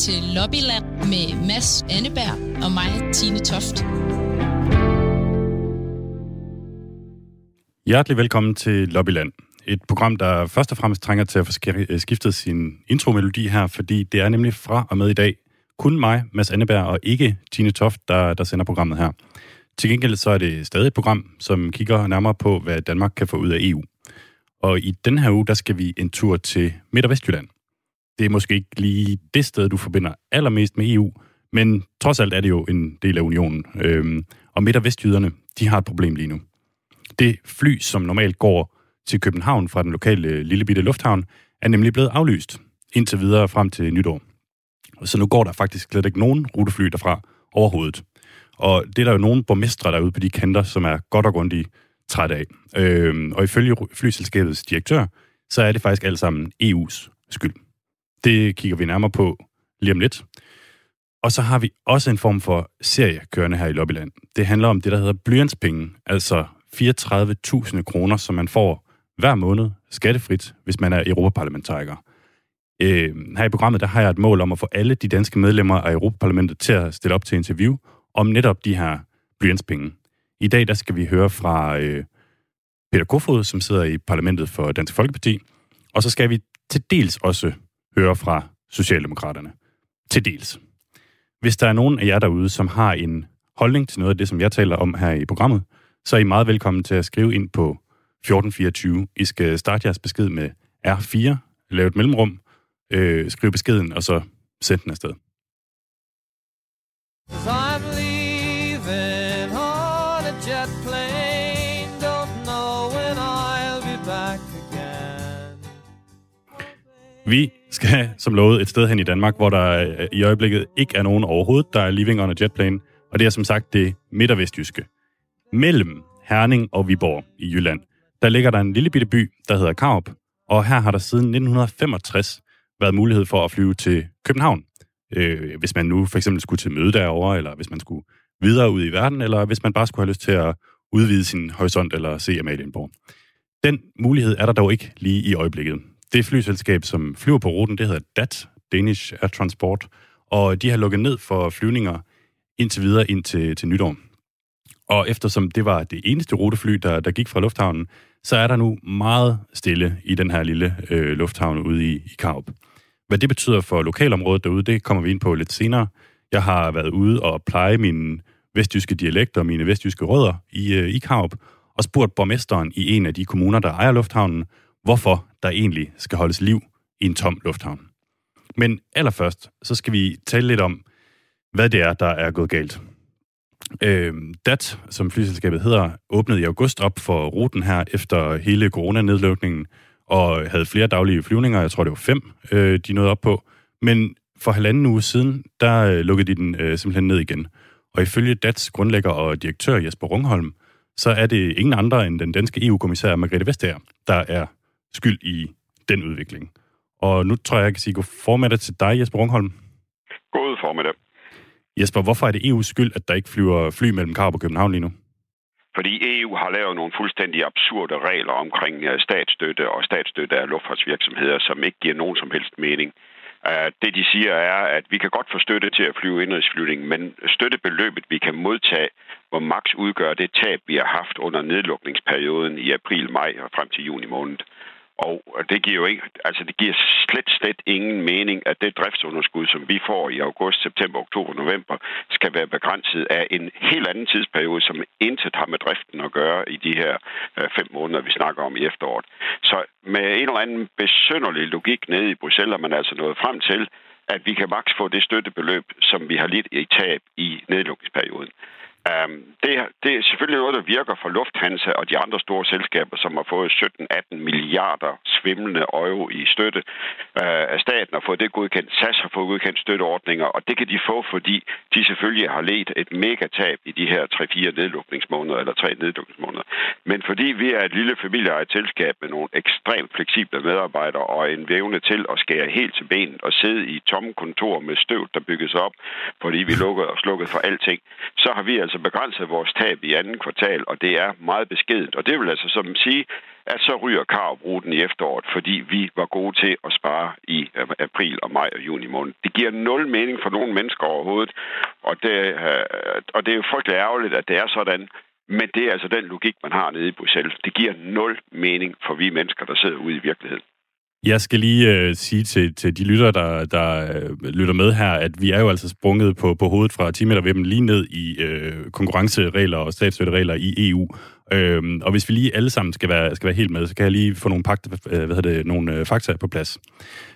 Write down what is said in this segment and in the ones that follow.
til Lobbyland med Mads Anneberg og mig, Tine Toft. Hjertelig velkommen til Lobbyland. Et program, der først og fremmest trænger til at få øh, skiftet sin intromelodi her, fordi det er nemlig fra og med i dag kun mig, Mads Anneberg, og ikke Tine Toft, der, der sender programmet her. Til gengæld så er det stadig et program, som kigger nærmere på, hvad Danmark kan få ud af EU. Og i den her uge, der skal vi en tur til Midt- og Vestjylland. Det er måske ikke lige det sted, du forbinder allermest med EU, men trods alt er det jo en del af unionen. Øhm, og Midt- og Vestjyderne, de har et problem lige nu. Det fly, som normalt går til København fra den lokale øh, lillebitte lufthavn, er nemlig blevet aflyst indtil videre frem til nytår. Så nu går der faktisk slet ikke nogen rutefly derfra overhovedet. Og det er der jo nogle borgmestre derude på de kanter, som er godt og grundigt trætte af. Øhm, og ifølge flyselskabets direktør, så er det faktisk alt sammen EU's skyld. Det kigger vi nærmere på lige om lidt. Og så har vi også en form for serie kørende her i Lobbyland. Det handler om det, der hedder blyantspenge, altså 34.000 kroner, som man får hver måned skattefrit, hvis man er europaparlamentariker. Øh, her i programmet der har jeg et mål om at få alle de danske medlemmer af Europaparlamentet til at stille op til interview om netop de her blyantspenge. I dag der skal vi høre fra øh, Peter Kofod, som sidder i parlamentet for Dansk Folkeparti, og så skal vi til dels også høre fra Socialdemokraterne. Til dels. Hvis der er nogen af jer derude, som har en holdning til noget af det, som jeg taler om her i programmet, så er I meget velkommen til at skrive ind på 1424. I skal starte jeres besked med R4, lave et mellemrum, øh, skrive beskeden, og så sende den afsted. I'm leaving on a jet plane, don't know when I'll be back again. Vi skal, som lovet, et sted hen i Danmark, hvor der øh, i øjeblikket ikke er nogen overhovedet, der er living on a jet plane, og det er som sagt det midt- og vestjyske. Mellem Herning og Viborg i Jylland, der ligger der en lille bitte by, der hedder Karup, og her har der siden 1965 været mulighed for at flyve til København, øh, hvis man nu for eksempel skulle til møde derovre, eller hvis man skulle videre ud i verden, eller hvis man bare skulle have lyst til at udvide sin horisont eller se Amalienborg. Den mulighed er der dog ikke lige i øjeblikket. Det flyselskab, som flyver på ruten, det hedder DAT, Danish Air Transport, og de har lukket ned for flyvninger indtil videre ind til, til nytår. Og eftersom det var det eneste rutefly, der, der gik fra lufthavnen, så er der nu meget stille i den her lille øh, lufthavn ude i, i Karup. Hvad det betyder for lokalområdet derude, det kommer vi ind på lidt senere. Jeg har været ude og pleje mine vestjyske dialekter og mine vestjyske rødder i, øh, i Karup, og spurgt borgmesteren i en af de kommuner, der ejer lufthavnen, hvorfor der egentlig skal holdes liv i en tom lufthavn. Men allerførst, så skal vi tale lidt om, hvad det er, der er gået galt. Øh, DAT, som flyselskabet hedder, åbnede i august op for ruten her efter hele coronanedlukningen, og havde flere daglige flyvninger. Jeg tror, det var fem, øh, de nåede op på. Men for halvanden uge siden, der øh, lukkede de den øh, simpelthen ned igen. Og ifølge DATs grundlægger og direktør Jesper Rungholm, så er det ingen andre end den danske EU-kommissær Margrethe Vestager, der er skyld i den udvikling. Og nu tror jeg, jeg kan sige god formiddag til dig, Jesper Rungholm. God formiddag. Jesper, hvorfor er det EU's skyld, at der ikke flyver fly mellem Karup og København lige nu? Fordi EU har lavet nogle fuldstændig absurde regler omkring øh, statsstøtte og statsstøtte af luftfartsvirksomheder, som ikke giver nogen som helst mening. Øh, det de siger er, at vi kan godt få støtte til at flyve indrigsflyvning, men støttebeløbet, vi kan modtage, hvor maks udgør det tab, vi har haft under nedlukningsperioden i april-maj og frem til juni måned. Og det giver jo ikke, altså det giver slet, slet ingen mening, at det driftsunderskud, som vi får i august, september, oktober, november, skal være begrænset af en helt anden tidsperiode, som intet har med driften at gøre i de her øh, fem måneder, vi snakker om i efteråret. Så med en eller anden besønderlig logik nede i Bruxelles, er man altså nået frem til, at vi kan maks få det støttebeløb, som vi har lidt i tab i nedlukningsperioden. Øhm, det, det er selvfølgelig noget, der virker for Lufthansa og de andre store selskaber, som har fået 17-18 milliarder svimlende euro i støtte uh, af staten og fået det godkendt. SAS har fået godkendt støtteordninger, og det kan de få, fordi de selvfølgelig har let et megatab i de her 3-4 nedlukningsmåneder eller 3 nedlukningsmåneder. Men fordi vi er et lille familieejet selskab med nogle ekstremt fleksible medarbejdere og en vævne til at skære helt til benet og sidde i tomme kontor med støv, der bygges op, fordi vi lukkede og slukkede for alting, så har vi altså altså begrænset vores tab i anden kvartal, og det er meget beskedent. Og det vil altså som sige, at så ryger Karup-ruten i efteråret, fordi vi var gode til at spare i øh, april og maj og juni måned. Det giver nul mening for nogle mennesker overhovedet, og det, øh, og det er jo frygtelig ærgerligt, at det er sådan, men det er altså den logik, man har nede i Bruxelles. Det giver nul mening for vi mennesker, der sidder ude i virkeligheden. Jeg skal lige øh, sige til, til de lytter, der, der øh, lytter med her, at vi er jo altså sprunget på, på hovedet fra 10 meter dem lige ned i øh, konkurrenceregler og statsstøtteregler i EU. Øhm, og hvis vi lige alle sammen skal være, skal være helt med, så kan jeg lige få nogle, pagt, øh, hvad det, nogle øh, fakta på plads.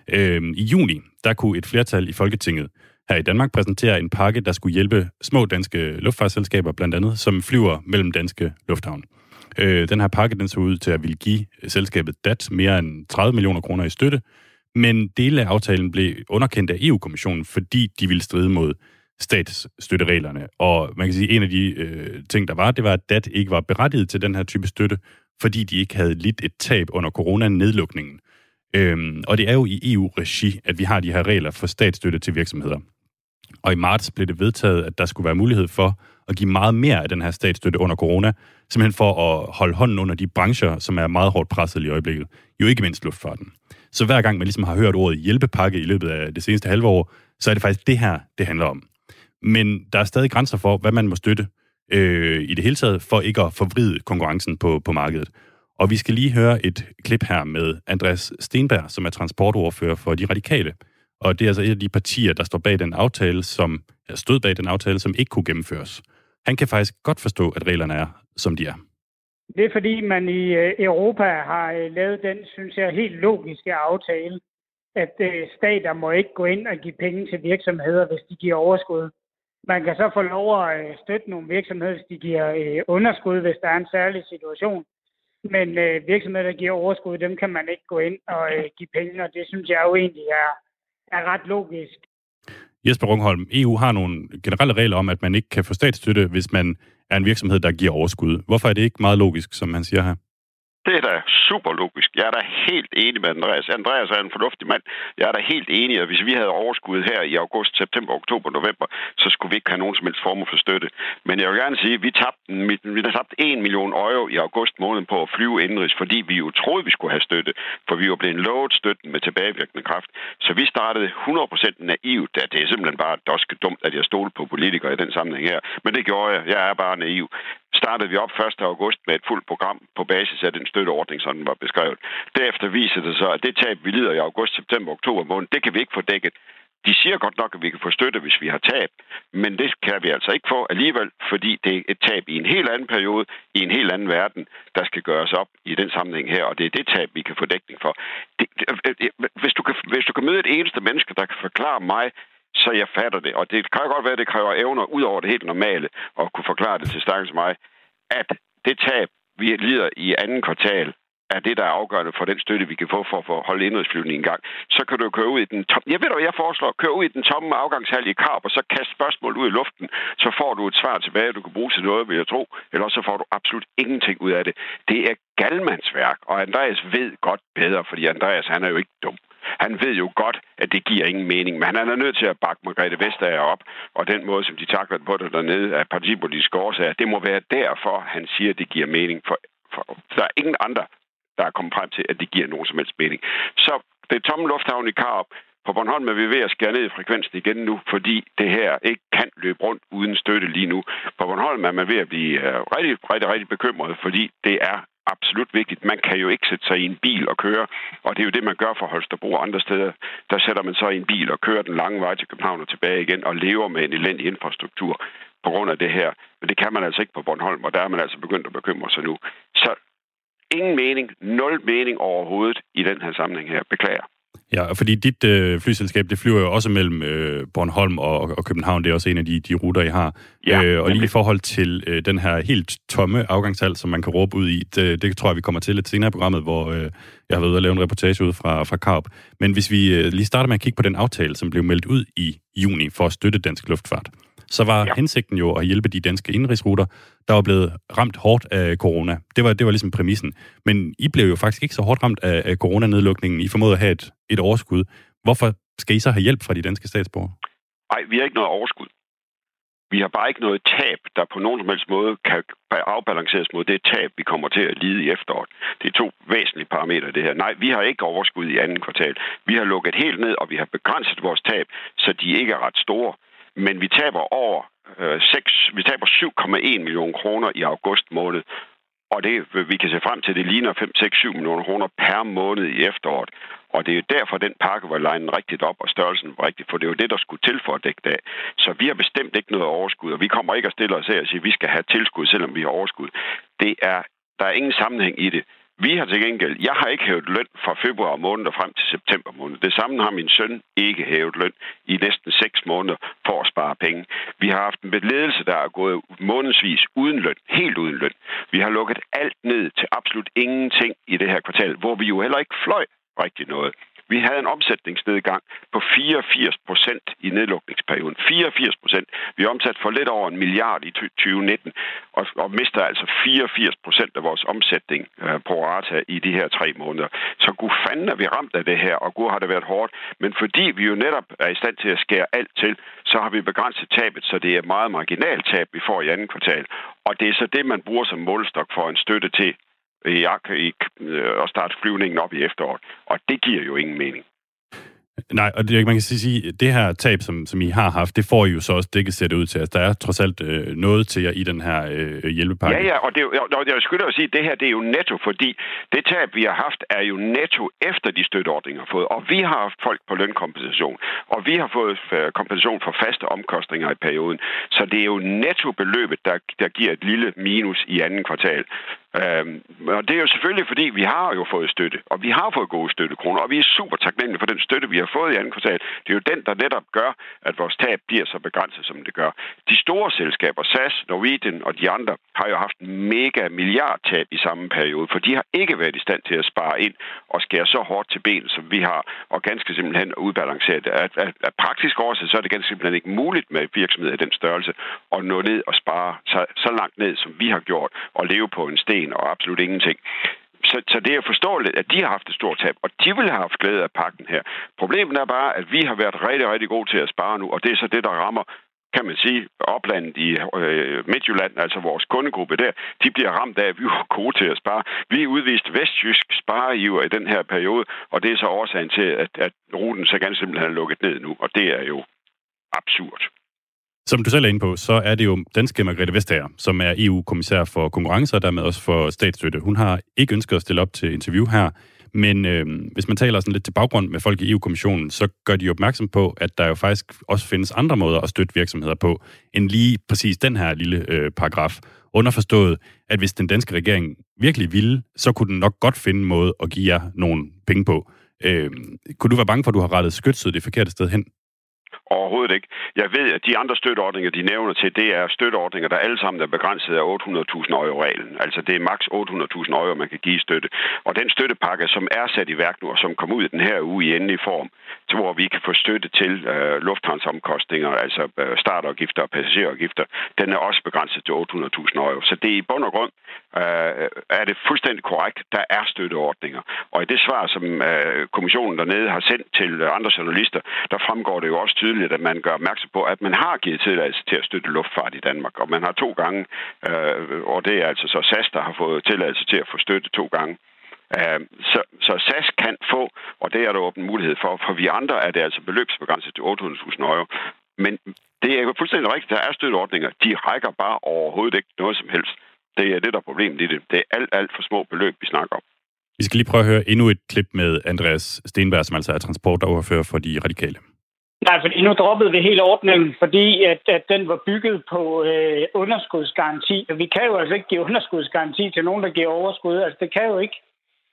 Øhm, I juni, der kunne et flertal i Folketinget her i Danmark præsentere en pakke, der skulle hjælpe små danske luftfartsselskaber blandt andet, som flyver mellem danske lufthavne. Øh, den her pakke den så ud til at ville give selskabet DAT mere end 30 millioner kroner i støtte, men dele af aftalen blev underkendt af EU-kommissionen, fordi de ville stride mod statsstøttereglerne. Og man kan sige, at en af de øh, ting, der var, det var, at DAT ikke var berettiget til den her type støtte, fordi de ikke havde lidt et tab under coronanedlukningen. Øhm, og det er jo i EU-regi, at vi har de her regler for statsstøtte til virksomheder. Og i marts blev det vedtaget, at der skulle være mulighed for at give meget mere af den her statsstøtte under corona, simpelthen for at holde hånden under de brancher, som er meget hårdt presset i øjeblikket. Jo ikke mindst luftfarten. Så hver gang man ligesom har hørt ordet hjælpepakke i løbet af det seneste halve år, så er det faktisk det her, det handler om. Men der er stadig grænser for, hvad man må støtte øh, i det hele taget, for ikke at forvride konkurrencen på, på markedet. Og vi skal lige høre et klip her med Andreas Stenberg, som er transportordfører for De Radikale. Og det er altså et af de partier, der står bag den aftale, som stod bag den aftale, som ikke kunne gennemføres. Han kan faktisk godt forstå, at reglerne er, som de er. Det er fordi, man i øh, Europa har øh, lavet den, synes jeg, helt logiske aftale, at øh, stater må ikke gå ind og give penge til virksomheder, hvis de giver overskud. Man kan så få lov at støtte nogle virksomheder, hvis de giver underskud, hvis der er en særlig situation. Men virksomheder, der giver overskud, dem kan man ikke gå ind og give penge, og det synes jeg jo egentlig er, er ret logisk. Jesper Rungholm, EU har nogle generelle regler om, at man ikke kan få statsstøtte, hvis man er en virksomhed, der giver overskud. Hvorfor er det ikke meget logisk, som man siger her? Det er da super logisk. Jeg er da helt enig med Andreas. Andreas er en fornuftig mand. Jeg er da helt enig, at hvis vi havde overskud her i august, september, oktober, november, så skulle vi ikke have nogen som helst form for støtte. Men jeg vil gerne sige, at vi tabte, vi har tabt 1 million euro i august måned på at flyve indenrigs, fordi vi jo troede, vi skulle have støtte, for vi var blevet lovet støtten med tilbagevirkende kraft. Så vi startede 100% naivt. Det er simpelthen bare doske dumt, at jeg stod på politikere i den sammenhæng her. Men det gjorde jeg. Jeg er bare naiv startede vi op 1. august med et fuldt program på basis af den støtteordning, som den var beskrevet. Derefter viser det sig, at det tab, vi lider i august, september, oktober måned, det kan vi ikke få dækket. De siger godt nok, at vi kan få støtte, hvis vi har tab, men det kan vi altså ikke få alligevel, fordi det er et tab i en helt anden periode, i en helt anden verden, der skal gøres op i den sammenhæng her, og det er det tab, vi kan få dækning for. Det, hvis, du kan, hvis du kan møde et eneste menneske, der kan forklare mig, så jeg fatter det. Og det kan godt være, at det kræver evner ud over det helt normale at kunne forklare det til stakkels mig, at det tab, vi lider i anden kvartal, er det, der er afgørende for den støtte, vi kan få for at holde indrigsflyvningen i gang. Så kan du køre ud i den tomme... Jeg ved du, jeg foreslår, køre ud i den tomme afgangshal i Karp, og så kaste spørgsmål ud i luften. Så får du et svar tilbage, du kan bruge til noget, vil jeg tro. Eller så får du absolut ingenting ud af det. Det er galmandsværk, og Andreas ved godt bedre, fordi Andreas, han er jo ikke dum. Han ved jo godt, at det giver ingen mening, men han er nødt til at bakke Margrethe Vestager op, og den måde, som de takler på det dernede af partipolitiske årsager, det må være derfor, han siger, at det giver mening. For, for der er ingen andre, der er kommet frem til, at det giver nogen som helst mening. Så det tomme lufthavn i Karup. På Bornholm er vi ved at skære ned i frekvensen igen nu, fordi det her ikke kan løbe rundt uden støtte lige nu. På Bornholm er man ved at blive øh, rigtig, rigtig, rigtig bekymret, fordi det er absolut vigtigt. Man kan jo ikke sætte sig i en bil og køre, og det er jo det, man gør for Holstebro og andre steder. Der sætter man sig i en bil og kører den lange vej til København og tilbage igen og lever med en elendig infrastruktur på grund af det her. Men det kan man altså ikke på Bornholm, og der er man altså begyndt at bekymre sig nu. Så ingen mening, nul mening overhovedet i den her sammenhæng her. Beklager. Ja, fordi dit øh, flyselskab, det flyver jo også mellem øh, Bornholm og, og København. Det er også en af de, de ruter, I har. Ja, øh, og lige i forhold til øh, den her helt tomme afgangshal, som man kan råbe ud i, det, det tror jeg, vi kommer til lidt senere i programmet, hvor øh, jeg har været ude og lave en reportage ud fra, fra Karp. Men hvis vi øh, lige starter med at kigge på den aftale, som blev meldt ud i juni for at støtte dansk luftfart så var ja. hensigten jo at hjælpe de danske indrigsruter, der var blevet ramt hårdt af corona. Det var, det var ligesom præmissen. Men I blev jo faktisk ikke så hårdt ramt af, af coronanedlukningen. I formåede at have et, et overskud. Hvorfor skal I så have hjælp fra de danske statsborgere? Nej, vi har ikke noget overskud. Vi har bare ikke noget tab, der på nogen som helst måde kan afbalanceres mod det tab, vi kommer til at lide i efteråret. Det er to væsentlige parametre, det her. Nej, vi har ikke overskud i anden kvartal. Vi har lukket helt ned, og vi har begrænset vores tab, så de ikke er ret store. Men vi taber over øh, 6, vi taber 7,1 millioner kroner i august måned. Og det, vi kan se frem til, det ligner 5, 6, 7 millioner kroner per måned i efteråret. Og det er jo derfor, den pakke var legnet rigtigt op, og størrelsen var rigtig, for det er jo det, der skulle til for at dække det Så vi har bestemt ikke noget overskud, og vi kommer ikke at stille os her og sige, at vi skal have tilskud, selvom vi har overskud. Det er, der er ingen sammenhæng i det. Vi har til gengæld, jeg har ikke hævet løn fra februar måned og frem til september måned. Det samme har min søn ikke hævet løn i næsten seks måneder for at spare penge. Vi har haft en ledelse, der er gået månedsvis uden løn, helt uden løn. Vi har lukket alt ned til absolut ingenting i det her kvartal, hvor vi jo heller ikke fløj rigtig noget. Vi havde en omsætningsnedgang på 84 procent i nedlukningsperioden. 84 procent. Vi omsatte for lidt over en milliard i 2019, og, og mister altså 84 procent af vores omsætning øh, på rata i de her tre måneder. Så gud fanden er vi ramt af det her, og gud har det været hårdt. Men fordi vi jo netop er i stand til at skære alt til, så har vi begrænset tabet, så det er meget marginalt tab, vi får i anden kvartal. Og det er så det, man bruger som målstok for en støtte til i, i, øh, at starte flyvningen op i efteråret. Og det giver jo ingen mening. Nej, og det, man kan sige, det her tab, som, som I har haft, det får I jo så også dækket sætte ud til. Altså, der er trods alt øh, noget til jer i den her øh, hjælpepakke. Ja, ja, og, det, og jeg skulle at sige, at det her det er jo netto, fordi det tab, vi har haft, er jo netto efter de støtteordninger har fået. Og vi har haft folk på lønkompensation, og vi har fået øh, kompensation for faste omkostninger i perioden. Så det er jo netto-beløbet, der, der giver et lille minus i anden kvartal. Øhm, og det er jo selvfølgelig, fordi vi har jo fået støtte, og vi har fået gode støttekroner, og vi er super taknemmelige for den støtte, vi har fået i anden kvartal. Det er jo den, der netop gør, at vores tab bliver så begrænset, som det gør. De store selskaber, SAS, Norwegian og de andre, har jo haft mega milliardtab i samme periode, for de har ikke været i stand til at spare ind og skære så hårdt til ben, som vi har, og ganske simpelthen udbalancere det. At, at, at praktisk årsag, så er det ganske simpelthen ikke muligt med virksomheder i den størrelse at nå ned og spare så, så langt ned, som vi har gjort, og leve på en sten og absolut ingenting. Så, så det er forståeligt, at de har haft et stort tab, og de ville have haft glæde af pakken her. Problemet er bare, at vi har været rigtig, rigtig gode til at spare nu, og det er så det, der rammer kan man sige, oplandet i øh, Midtjylland, altså vores kundegruppe der, de bliver ramt af, at vi er gode til at spare. Vi udvist vestjysk spareiver i den her periode, og det er så årsagen til, at, at ruten så ganske simpelthen er lukket ned nu, og det er jo absurd. Som du selv er inde på, så er det jo danske Margrethe Vestager, som er EU-kommissær for konkurrence og dermed også for statsstøtte. Hun har ikke ønsket at stille op til interview her, men øh, hvis man taler sådan lidt til baggrund med folk i EU-kommissionen, så gør de opmærksom på, at der jo faktisk også findes andre måder at støtte virksomheder på, end lige præcis den her lille øh, paragraf. Underforstået, at hvis den danske regering virkelig ville, så kunne den nok godt finde en måde at give jer nogle penge på. Øh, kunne du være bange for, at du har rettet skytset det forkerte sted hen? Overhovedet ikke. Jeg ved, at de andre støtteordninger, de nævner til, det er støtteordninger, der alle sammen er begrænset af 800.000 euro-reglen. Altså det er maks 800.000 euro, man kan give støtte. Og den støttepakke, som er sat i værk nu, og som kom ud i den her uge i endelig form, til hvor vi kan få støtte til øh, lufthavnsomkostninger, altså øh, startafgifter og passagerafgifter, den er også begrænset til 800.000 euro. Så det er i bund og grund, øh, er det fuldstændig korrekt, der er støtteordninger. Og i det svar, som øh, kommissionen dernede har sendt til andre journalister, der fremgår det jo også tydeligt, tydeligt, at man gør opmærksom på, at man har givet tilladelse til at støtte luftfart i Danmark. Og man har to gange, øh, og det er altså så SAS, der har fået tilladelse til at få støtte to gange. Øh, så, så SAS kan få, og det er der åben mulighed for. For vi andre er det altså beløbsbegrænset til 800.000 euro. Men det er jo fuldstændig rigtigt, der er støtteordninger. De rækker bare overhovedet ikke noget som helst. Det er det, der er problemet i det. Det er alt, alt for små beløb, vi snakker om. Vi skal lige prøve at høre endnu et klip med Andreas Stenberg, som altså er transportoverfører for de radikale. Nej, fordi nu droppede vi hele ordningen, fordi at, at den var bygget på øh, underskudsgaranti. Og vi kan jo altså ikke give underskudsgaranti til nogen, der giver overskud. Altså, det kan jo ikke,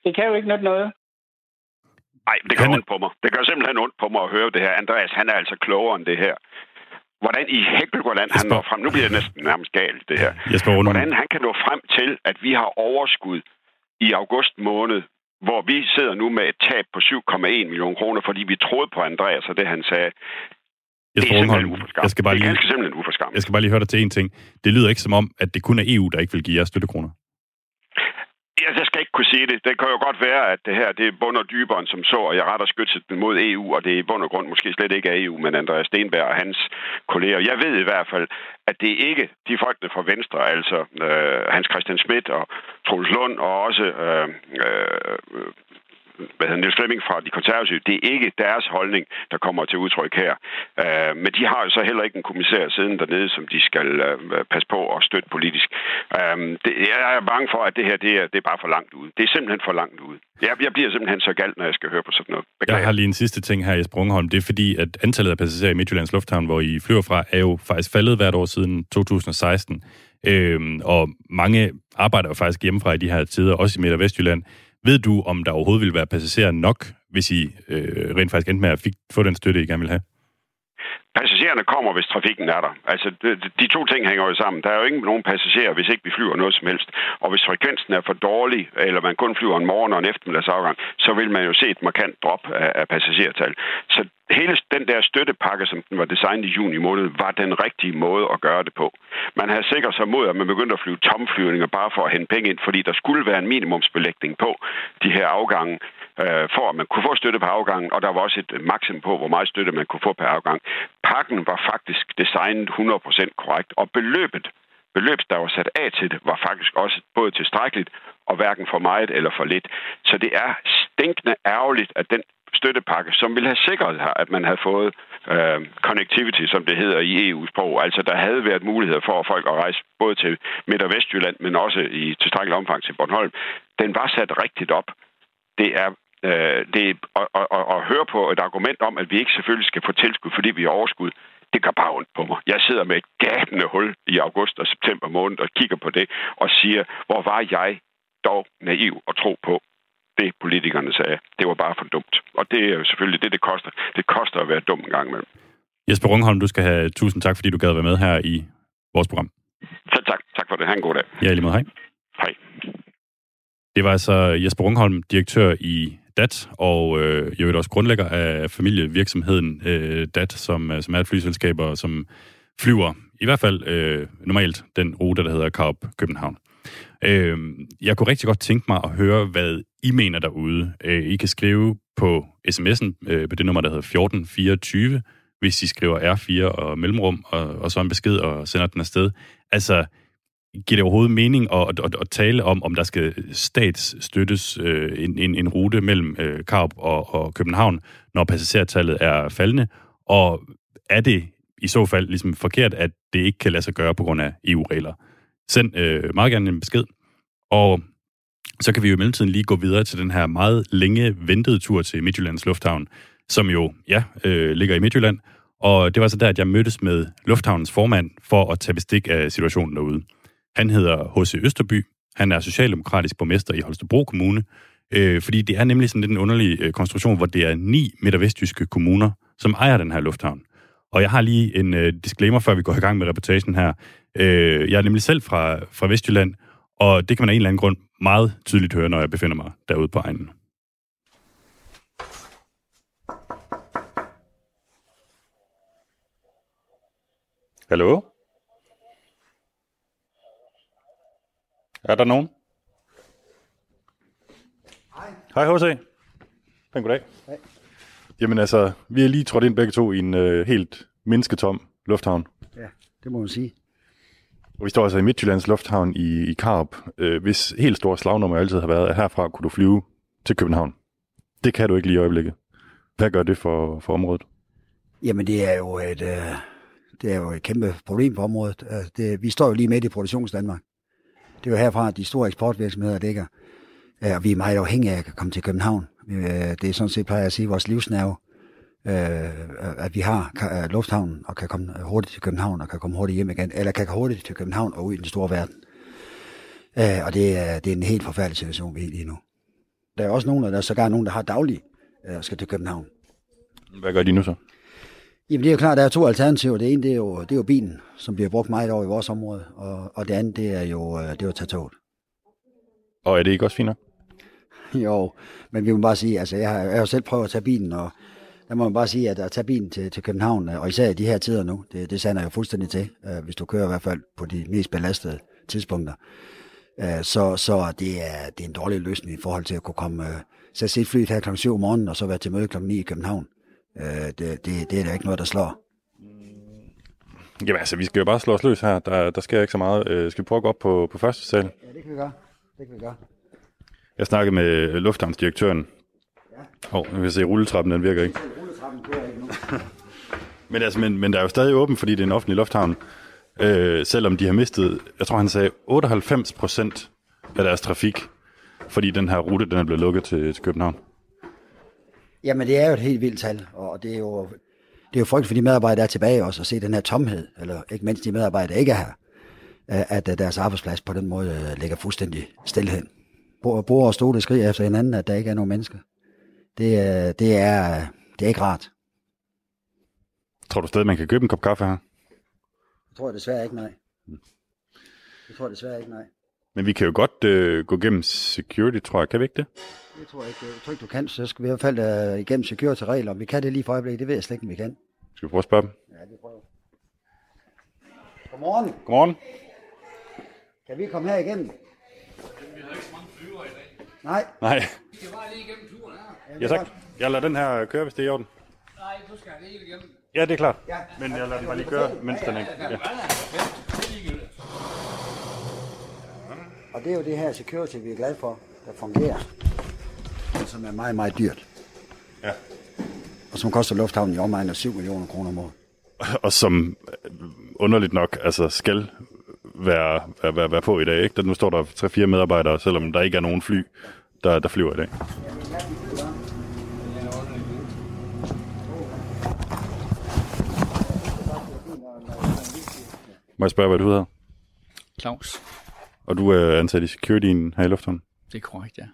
det kan jo ikke noget noget. Nej, det gør ondt på mig. Det gør simpelthen ondt på mig at høre det her. Andreas, han er altså klogere end det her. Hvordan i Hækkelgårdsland han når frem, nu bliver det næsten nærmest galt, det her. Hvordan han kan nå frem til, at vi har overskud i august måned hvor vi sidder nu med et tab på 7,1 millioner kroner, fordi vi troede på Andreas og det, han sagde. Jeg, det er simpelthen jeg skal bare lige, det er simpelthen uforskammet. Jeg skal bare lige høre dig til en ting. Det lyder ikke som om, at det kun er EU, der ikke vil give jer støttekroner. Ja, altså, jeg skal ikke kunne sige det. Det kan jo godt være, at det her det er bund og dybere end som så, og jeg retter skytset mod EU, og det er i bund og grund måske slet ikke af EU, men Andreas Stenberg og hans kolleger. Jeg ved i hvert fald, at det ikke de folkene fra Venstre, altså øh, Hans Christian Schmidt og Troels Lund og også øh, øh, hvad hedder, Niels Flemming fra de konservative, det er ikke deres holdning, der kommer til udtryk her. Uh, men de har jo så heller ikke en kommissær siden dernede, som de skal uh, passe på og støtte politisk. Uh, det, jeg er bange for, at det her det er, det er bare for langt ude. Det er simpelthen for langt ude. Jeg, jeg bliver simpelthen så galt, når jeg skal høre på sådan noget. Beklager. Jeg har lige en sidste ting her i Sprungholm. Det er fordi, at antallet af passagerer i Midtjyllands Lufthavn, hvor I flyver fra, er jo faktisk faldet hvert år siden 2016. Øhm, og mange arbejder jo faktisk hjemmefra i de her tider, også i Midt- og Vestjylland. Ved du, om der overhovedet vil være passagerer nok, hvis I øh, rent faktisk endte med at fik, få den støtte, I gerne vil have? Passagererne kommer, hvis trafikken er der. Altså, de, de to ting hænger jo sammen. Der er jo ikke nogen passagerer, hvis ikke vi flyver noget som helst. Og hvis frekvensen er for dårlig, eller man kun flyver en morgen og en eftermiddagsafgang, så vil man jo se et markant drop af, af passagertal. Så hele den der støttepakke, som den var designet i juni måned, var den rigtige måde at gøre det på. Man havde sikret sig mod, at man begyndte at flyve tomflyvninger bare for at hente penge ind, fordi der skulle være en minimumsbelægning på de her afgange, øh, for at man kunne få støtte på afgangen, og der var også et maksimum på, hvor meget støtte man kunne få per afgang. Pakken var faktisk designet 100% korrekt, og beløbet beløb, der var sat af til det, var faktisk også både tilstrækkeligt og hverken for meget eller for lidt. Så det er stinkende ærgerligt, at den støttepakke, som ville have sikret at man havde fået øh, connectivity, som det hedder i EU-sprog. Altså, der havde været mulighed for folk at rejse både til Midt- og Vestjylland, men også i tilstrækkelig omfang til Bornholm. Den var sat rigtigt op. Det er øh, det er, at, høre på et argument om, at vi ikke selvfølgelig skal få tilskud, fordi vi har overskud, det gør bare ondt på mig. Jeg sidder med et gabende hul i august og september måned og kigger på det og siger, hvor var jeg dog naiv at tro på, det politikerne sagde. Det var bare for dumt. Og det er jo selvfølgelig det, det koster. Det koster at være dum en gang imellem. Jesper Rungholm, du skal have tusind tak, fordi du gad at være med her i vores program. Så tak. Tak for det. Ha' en god dag. Ja, lige måde. Hej. Hej. Det var altså Jesper Rungholm, direktør i DAT, og øh, jeg vil også grundlægger af familievirksomheden øh, DAT, som, øh, som er et flyselskab, som flyver i hvert fald øh, normalt den rute, der hedder Karup København. Øh, jeg kunne rigtig godt tænke mig at høre, hvad i mener derude. Øh, I kan skrive på sms'en øh, på det nummer, der hedder 1424, hvis I skriver R4 og mellemrum, og, og så en besked og sender den afsted. Altså, giver det overhovedet mening at, at, at, tale om, om der skal statsstøttes øh, en, en, en rute mellem øh, Karup og, og København, når passagertallet er faldende? Og er det i så fald ligesom forkert, at det ikke kan lade sig gøre på grund af EU-regler? Send øh, meget gerne en besked. Og så kan vi jo i mellemtiden lige gå videre til den her meget længe ventede tur til Midtjyllands Lufthavn, som jo, ja, øh, ligger i Midtjylland. Og det var så der, at jeg mødtes med Lufthavnens formand for at tage bestik af situationen derude. Han hedder H.C. Østerby. Han er socialdemokratisk borgmester i Holstebro Kommune. Øh, fordi det er nemlig sådan lidt en underlig øh, konstruktion, hvor det er ni midt- og vestjyske kommuner, som ejer den her lufthavn. Og jeg har lige en øh, disclaimer, før vi går i gang med reportagen her. Øh, jeg er nemlig selv fra, fra Vestjylland, og det kan man af en eller anden grund meget tydeligt høre, når jeg befinder mig derude på egnen. Hallo? Er der nogen? Hej. Hej, H.C. Pæn goddag. Hej. Jamen altså, vi er lige trådt ind begge to i en øh, helt mennesketom lufthavn. Ja, det må man sige. Og vi står altså i Midtjyllands Lufthavn i, i Karup, øh, hvis helt store slagnummer altid har været, at herfra kunne du flyve til København. Det kan du ikke lige i øjeblikket. Hvad gør det for, for området? Jamen det er jo et, øh, det er jo et kæmpe problem for området. Altså, det, vi står jo lige midt i produktionsdanmark. Det er jo herfra, at de store eksportvirksomheder ligger. Øh, og vi er meget afhængige af at komme til København. Øh, det er sådan set, plejer jeg at sige, vores livsnerve øh, at vi har øh, lufthavnen og kan komme hurtigt til København og kan komme hurtigt hjem igen, eller kan komme hurtigt til København og ud i den store verden. Øh, og det er, det er en helt forfærdelig situation, vi er lige nu. Der er også nogen, der er sågar nogen, der har daglig øh, skal til København. Hvad gør de nu så? Jamen det er jo klart, der er to alternativer. Det ene det er, jo, det er jo bilen, som bliver brugt meget over i vores område, og, og det andet det er jo, øh, det er at tage toget. Og er det ikke også fint Jo, men vi må bare sige, altså jeg har, jeg har selv prøvet at tage bilen, og der må man bare sige, at at tage bilen til, til København, og især i de her tider nu, det, det sander jo fuldstændig til, øh, hvis du kører i hvert fald på de mest belastede tidspunkter. Øh, så så det, er, det er en dårlig løsning i forhold til at kunne komme... Øh, så se flyet her kl. 7 om morgenen, og så være til møde kl. 9 i København. Øh, det, det, det er da ikke noget, der slår. Jamen altså, vi skal jo bare slå os løs her. Der, der sker ikke så meget. Øh, skal vi prøve at gå op på, på første sal? Ja, det kan vi gøre. Det kan vi gøre. Jeg snakkede med lufthavnsdirektøren. Åh, oh, jeg kan se, rulletrappen den virker ikke. Kører ikke nu. Men, altså, men, men der er jo stadig åben, fordi det er en offentlig lufthavn. Øh, selvom de har mistet, jeg tror han sagde, 98 procent af deres trafik, fordi den her rute den er blevet lukket til, til København. Jamen, det er jo et helt vildt tal, og det er jo, det er jo frygteligt for de medarbejdere, der er tilbage også, at se den her tomhed, eller ikke mindst de medarbejdere, der ikke er her, øh, at øh, deres arbejdsplads på den måde øh, ligger fuldstændig stillhed. Bor og stole skriger efter hinanden, at der ikke er nogen mennesker. Det, det, er, det er ikke rart. Tror du stadig, man kan købe en kop kaffe her? Det tror jeg desværre ikke, nej. Det tror jeg desværre ikke, nej. Men vi kan jo godt øh, gå gennem security, tror jeg. Kan vi ikke det? Det tror jeg ikke. Jeg tror ikke, du kan. Så skal vi i hvert fald uh, igennem security-regler. Om vi kan det lige for øjeblikket, det ved jeg slet ikke, om vi kan. Skal vi prøve at spørge dem? Ja, det prøver Godmorgen. Godmorgen. Kan vi komme her igennem? Vi har ikke så mange flyver i dag. Nej. Nej. Vi skal bare lige igennem turen her. Ja, tak. Jeg lader den her køre, hvis det er i orden. Nej, du skal det hele igennem. Ja, det er klart. Ja. Men jeg lader den bare lige køre, mens den ikke... Ja. Og det er jo det her security, vi er glade for, der fungerer. Som er meget, meget dyrt. Ja. Og som koster lufthavnen i omegn af 7 millioner kroner om året. Og som øh, underligt nok altså skal være, være, være, være på i dag. Ikke? Der, nu står der 3-4 medarbejdere, selvom der ikke er nogen fly, der, der flyver i dag. Må jeg spørge, hvad du hedder? Claus. Og du er ansat i securityen her i lufthavnen? Det er korrekt, ja.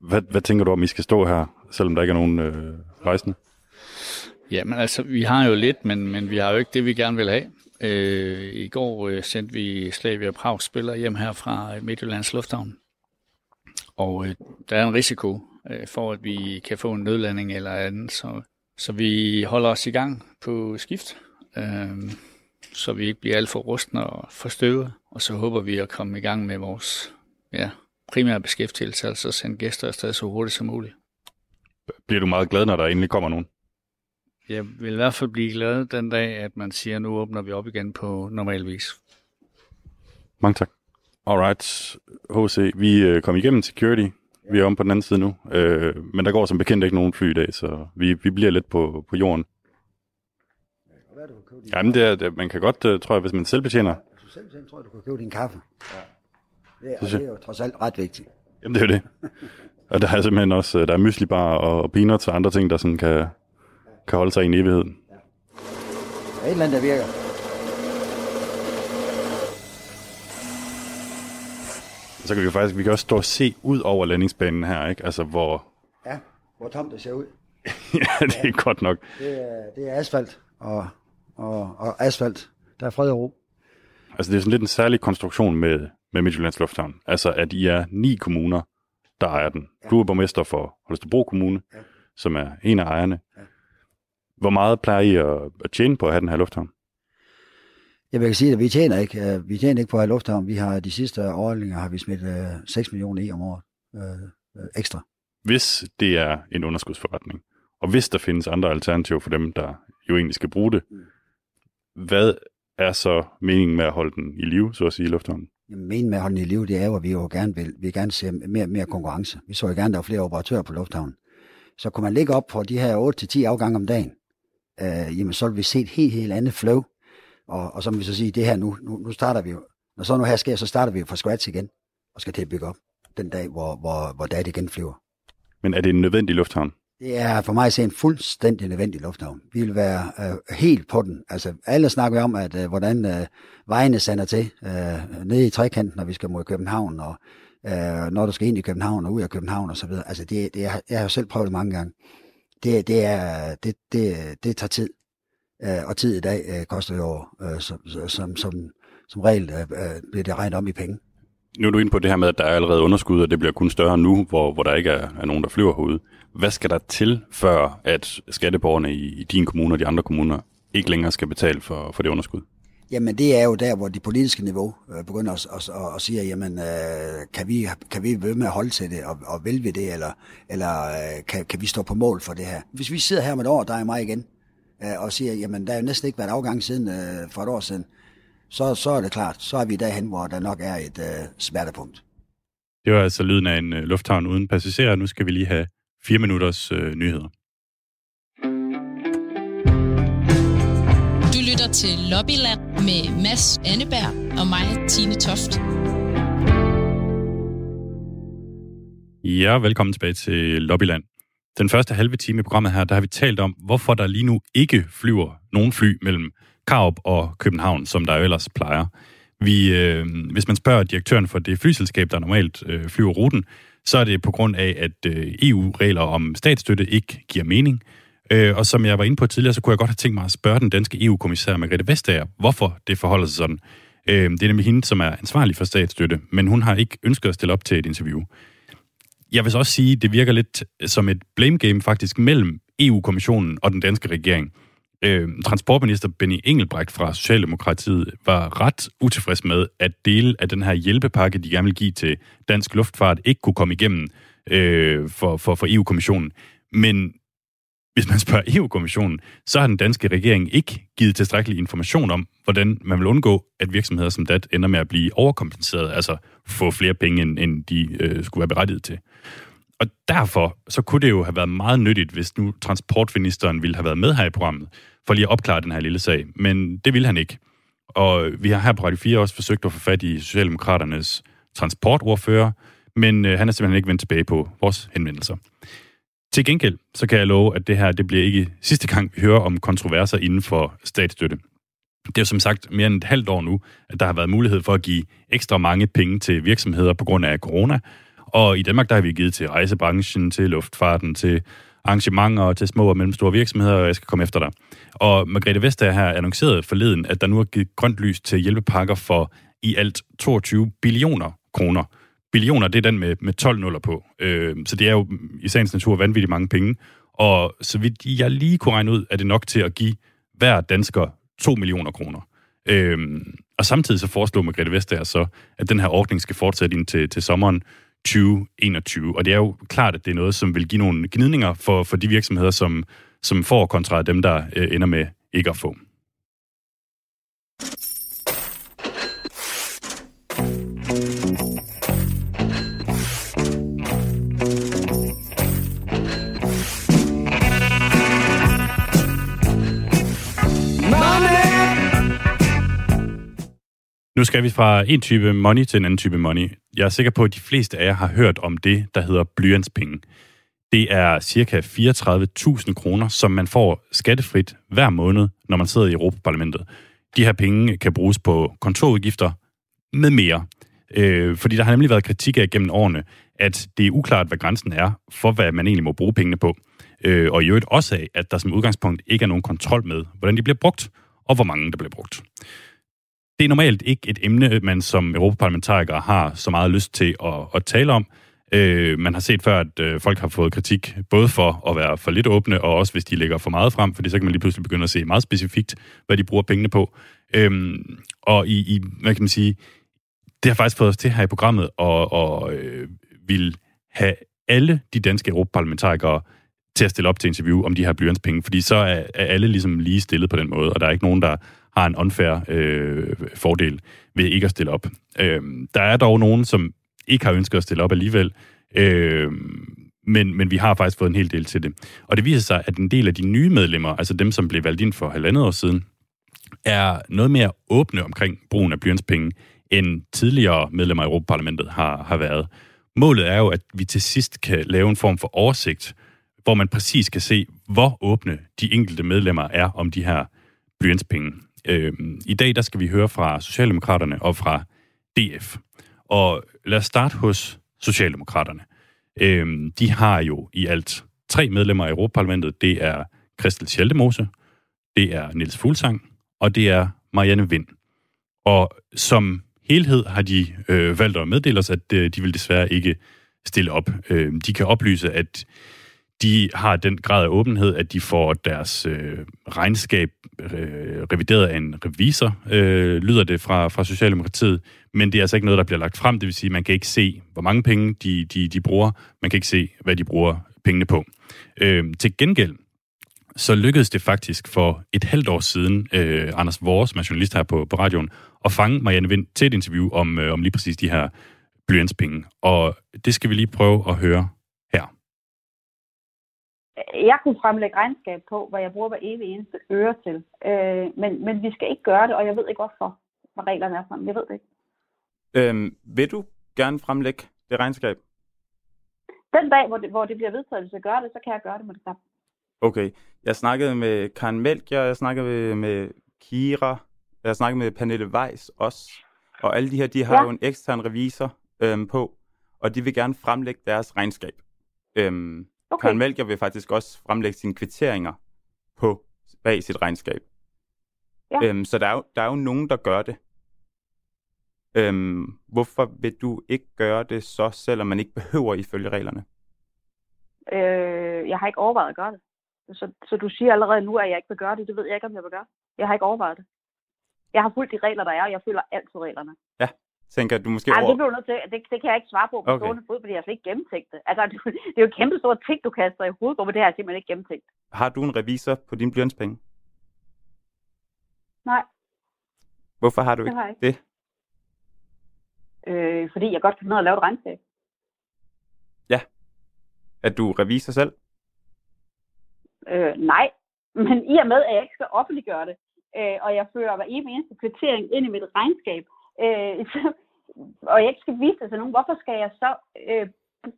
Hvad, hvad tænker du om, I skal stå her, selvom der ikke er nogen øh, rejsende? Jamen altså, vi har jo lidt, men, men vi har jo ikke det, vi gerne vil have. Øh, I går øh, sendte vi Slavia Prag spiller hjem her fra Midtjyllands Lufthavn. Og øh, der er en risiko øh, for, at vi kan få en nødlanding eller andet, så, så vi holder os i gang på skift, øh, så vi ikke bliver alt for rustne og forstøvet. Og så håber vi at komme i gang med vores ja, primære beskæftigelse, altså sende gæster afsted så hurtigt som muligt. Bliver du meget glad, når der endelig kommer nogen? Jeg vil i hvert fald blive glad den dag, at man siger, at nu åbner vi op igen på normal vis. Mange tak. Alright, HC, vi øh, kom igennem security. Vi er om på den anden side nu. Øh, men der går som bekendt ikke nogen fly i dag, så vi, vi bliver lidt på, på jorden. Jamen, det er, det, man kan godt, uh, tror jeg, hvis man selv betjener. Hvis du selv betjener, tror jeg, du kan købe din kaffe. Ja. Det, er, det er jo trods alt ret vigtigt. Jamen, det er det. Og der er simpelthen også, øh, der er myslibar og peanuts og andre ting, der sådan kan, kan holde sig i en evighed. Ja. Der er et eller andet, der virker. Så kan vi jo faktisk, vi kan også stå og se ud over landingsbanen her, ikke? Altså, hvor... Ja, hvor tomt det ser ud. ja, det er ja. godt nok. Det er, det er asfalt, og, og, og asfalt, der er fred og ro. Altså, det er sådan lidt en særlig konstruktion med, med Midtjyllands Lufthavn. Altså, at I er ni kommuner, der ejer den. Ja. Du er borgmester for Holstebro Kommune, ja. som er en af ejerne. Ja. Hvor meget plejer I at, at tjene på at have den her lufthavn? Jeg vil sige, at vi tjener ikke, øh, vi tjener ikke på at have lufthavn. Vi har de sidste årlinger har vi smidt uh, 6 millioner i om året uh, ekstra. Hvis det er en underskudsforretning, og hvis der findes andre alternativer for dem, der jo egentlig skal bruge det, mm. Hvad er så meningen med at holde den i live, så at sige, i lufthavnen? Meningen med at holde den i live, det er jo, at vi jo gerne vil, vi gerne se mere, mere konkurrence. Vi så jo gerne, at der er flere operatører på lufthavnen. Så kunne man ligge op på de her 8-10 afgange om dagen, øh, jamen så vil vi se et helt, helt andet flow. Og, og så må vi så sige, det her nu, nu, nu starter vi jo, når så nu her sker, så starter vi jo fra scratch igen, og skal til at bygge op den dag, hvor, hvor, hvor det igen flyver. Men er det en nødvendig lufthavn? Det er for mig at se en fuldstændig nødvendig lufthavn. Vi vil være øh, helt på den. Altså, alle snakker om, at øh, hvordan øh, vejene sender til øh, nede i trekanten, når vi skal mod København, og øh, når du skal ind i København og ud af København og så videre. Altså, det, det er, jeg har jo selv prøvet det mange gange. Det, det, er, det, det, det tager tid. Øh, og tid i dag øh, koster jo, øh, som, som, som, som regel øh, øh bliver det regnet om i penge. Nu er du inde på det her med, at der er allerede underskud, og det bliver kun større nu, hvor, hvor der ikke er, er nogen, der flyver herude. Hvad skal der til, før at skatteborgerne i, i din kommune og de andre kommuner ikke længere skal betale for, for det underskud? Jamen det er jo der, hvor det politiske niveau øh, begynder at, at, at, at sige, jamen øh, kan, vi, kan vi være med at holde til det, og, og vil vi det, eller, eller øh, kan, kan vi stå på mål for det her? Hvis vi sidder her om et år, der er mig igen, øh, og siger, jamen der er jo næsten ikke været afgang siden øh, for et år siden, så, så er det klart, så er vi derhen, hvor der nok er et øh, smertepunkt. Det var altså lyden af en øh, lufthavn uden passagerer. Nu skal vi lige have fire minutters øh, nyheder. Du lytter til Lobbyland med Mads Anneberg og mig, Tine Toft. Ja, velkommen tilbage til Lobbyland. Den første halve time i programmet her, der har vi talt om, hvorfor der lige nu ikke flyver nogen fly mellem Karup og København, som der jo ellers plejer. Vi, øh, hvis man spørger direktøren for det flyselskab, der normalt øh, flyver ruten, så er det på grund af, at øh, EU-regler om statsstøtte ikke giver mening. Øh, og som jeg var inde på tidligere, så kunne jeg godt have tænkt mig at spørge den danske EU-kommissær Margrethe Vestager, hvorfor det forholder sig sådan. Øh, det er nemlig hende, som er ansvarlig for statsstøtte, men hun har ikke ønsket at stille op til et interview. Jeg vil så også sige, at det virker lidt som et blame game faktisk mellem EU-kommissionen og den danske regering. Øh, transportminister Benny Engelbrecht fra Socialdemokratiet var ret utilfreds med, at dele af den her hjælpepakke, de gerne vil give til dansk luftfart, ikke kunne komme igennem øh, for, for, for EU-kommissionen. Men hvis man spørger EU-kommissionen, så har den danske regering ikke givet tilstrækkelig information om, hvordan man vil undgå, at virksomheder som DAT ender med at blive overkompenseret, altså få flere penge, end, end de øh, skulle være berettiget til. Og derfor så kunne det jo have været meget nyttigt, hvis nu transportministeren ville have været med her i programmet, for lige at opklare den her lille sag. Men det ville han ikke. Og vi har her på Radio 4 også forsøgt at få fat i Socialdemokraternes transportordfører, men øh, han er simpelthen ikke vendt tilbage på vores henvendelser. Til gengæld, så kan jeg love, at det her det bliver ikke sidste gang, vi hører om kontroverser inden for statsstøtte. Det er jo som sagt mere end et halvt år nu, at der har været mulighed for at give ekstra mange penge til virksomheder på grund af corona. Og i Danmark, der har vi givet til rejsebranchen, til luftfarten, til arrangementer og til små og mellemstore virksomheder, og jeg skal komme efter dig. Og Margrethe Vestager har annonceret forleden, at der nu er givet grønt lys til hjælpepakker for i alt 22 billioner kroner. Billioner, det er den med, med 12 nuller på. Øh, så det er jo i sagens natur vanvittigt mange penge. Og så vidt jeg lige kunne regne ud, er det nok til at give hver dansker 2 millioner kroner. Øh, og samtidig så foreslår Margrethe Vestager så, at den her ordning skal fortsætte ind til, til sommeren 2021. Og det er jo klart, at det er noget, som vil give nogle gnidninger for, for de virksomheder, som, som får kontra dem, der øh, ender med ikke at få. Nu skal vi fra en type money til en anden type money. Jeg er sikker på, at de fleste af jer har hørt om det, der hedder blyantspenge. Det er cirka 34.000 kroner, som man får skattefrit hver måned, når man sidder i Europaparlamentet. De her penge kan bruges på kontorudgifter med mere. Øh, fordi der har nemlig været kritik af gennem årene, at det er uklart, hvad grænsen er for, hvad man egentlig må bruge pengene på. Øh, og i øvrigt også af, at der som udgangspunkt ikke er nogen kontrol med, hvordan de bliver brugt, og hvor mange der bliver brugt det er normalt ikke et emne, man som europaparlamentariker har så meget lyst til at, at tale om. Øh, man har set før, at øh, folk har fået kritik, både for at være for lidt åbne, og også hvis de lægger for meget frem, fordi så kan man lige pludselig begynde at se meget specifikt, hvad de bruger pengene på. Øh, og i, i, hvad kan man sige, det har faktisk fået os til her i programmet, og, og øh, vil have alle de danske europaparlamentarikere til at stille op til interview om de her blyantspenge, fordi så er, er alle ligesom lige stillet på den måde, og der er ikke nogen, der har en unfair øh, fordel ved ikke at stille op. Øh, der er dog nogen, som ikke har ønsket at stille op alligevel, øh, men, men vi har faktisk fået en hel del til det. Og det viser sig, at en del af de nye medlemmer, altså dem, som blev valgt ind for halvandet år siden, er noget mere åbne omkring brugen af blyantspenge, end tidligere medlemmer af Europaparlamentet har, har været. Målet er jo, at vi til sidst kan lave en form for oversigt, hvor man præcis kan se, hvor åbne de enkelte medlemmer er om de her blyantspenge. Øh, I dag der skal vi høre fra Socialdemokraterne og fra DF. Og lad os starte hos Socialdemokraterne. Øh, de har jo i alt tre medlemmer af Europaparlamentet. Det er Christel Scheldemose, det er Niels Fuglsang, og det er Marianne Vind. Og som helhed har de øh, valgt at meddele os, at øh, de vil desværre ikke stille op. Øh, de kan oplyse, at de har den grad af åbenhed, at de får deres øh, regnskab øh, revideret af en revisor, øh, lyder det fra, fra Socialdemokratiet. Men det er altså ikke noget, der bliver lagt frem. Det vil sige, at man kan ikke se, hvor mange penge de, de, de bruger. Man kan ikke se, hvad de bruger pengene på. Øh, til gengæld, så lykkedes det faktisk for et halvt år siden, øh, Anders Vores, som er journalist her på, på radioen, at fange Marianne Vind til et interview om, øh, om lige præcis de her blyantspenge. Og det skal vi lige prøve at høre. Jeg kunne fremlægge regnskab på, hvad jeg bruger hver evig eneste øre til. Øh, men, men vi skal ikke gøre det, og jeg ved ikke hvorfor, hvad reglerne er sådan. Jeg ved det ikke. Øhm, vil du gerne fremlægge det regnskab? Den dag, hvor det, hvor det bliver vedtaget, hvis jeg gør det, så kan jeg gøre det med det samme. Okay. Jeg snakkede med Karen Melchior, jeg snakkede med, med Kira, jeg snakkede med Pernille Weiss også. Og alle de her, de har Ja. jo en ekstern revisor øhm, på, og de vil gerne fremlægge deres regnskab. Øhm, Okay. Karen Melchior vil faktisk også fremlægge sine kvitteringer på bag sit regnskab. Ja. Øhm, så der er, jo, der er jo nogen, der gør det. Øhm, hvorfor vil du ikke gøre det så, selvom man ikke behøver ifølge reglerne? Øh, jeg har ikke overvejet at gøre det. Så, så du siger allerede nu, at jeg ikke vil gøre det. Det ved jeg ikke, om jeg vil gøre. Jeg har ikke overvejet det. Jeg har fulgt de regler, der er, og jeg følger altid reglerne. Tænker du måske Ej, over... det, bliver du nødt til, det, det kan jeg ikke svare på på Okay. stående fod, fordi jeg har slet ikke gennemtænkt det. Altså, det, det er jo et kæmpe stort ting, du kaster i hovedet på, men det har jeg simpelthen ikke gennemtænkt. Har du en revisor på dine blyantspenge? Nej, Hvorfor har du det ikke har jeg ikke. det? Øh, fordi jeg godt kan finde ud af at lave et regnskab. At du er revisor selv? Øh, nej, men i og med, at jeg ikke skal offentliggøre det, øh, og jeg fører hver eneste kvittering ind i mit regnskab, øh, så, og jeg ikke skal vise det til nogen, hvorfor skal jeg så øh,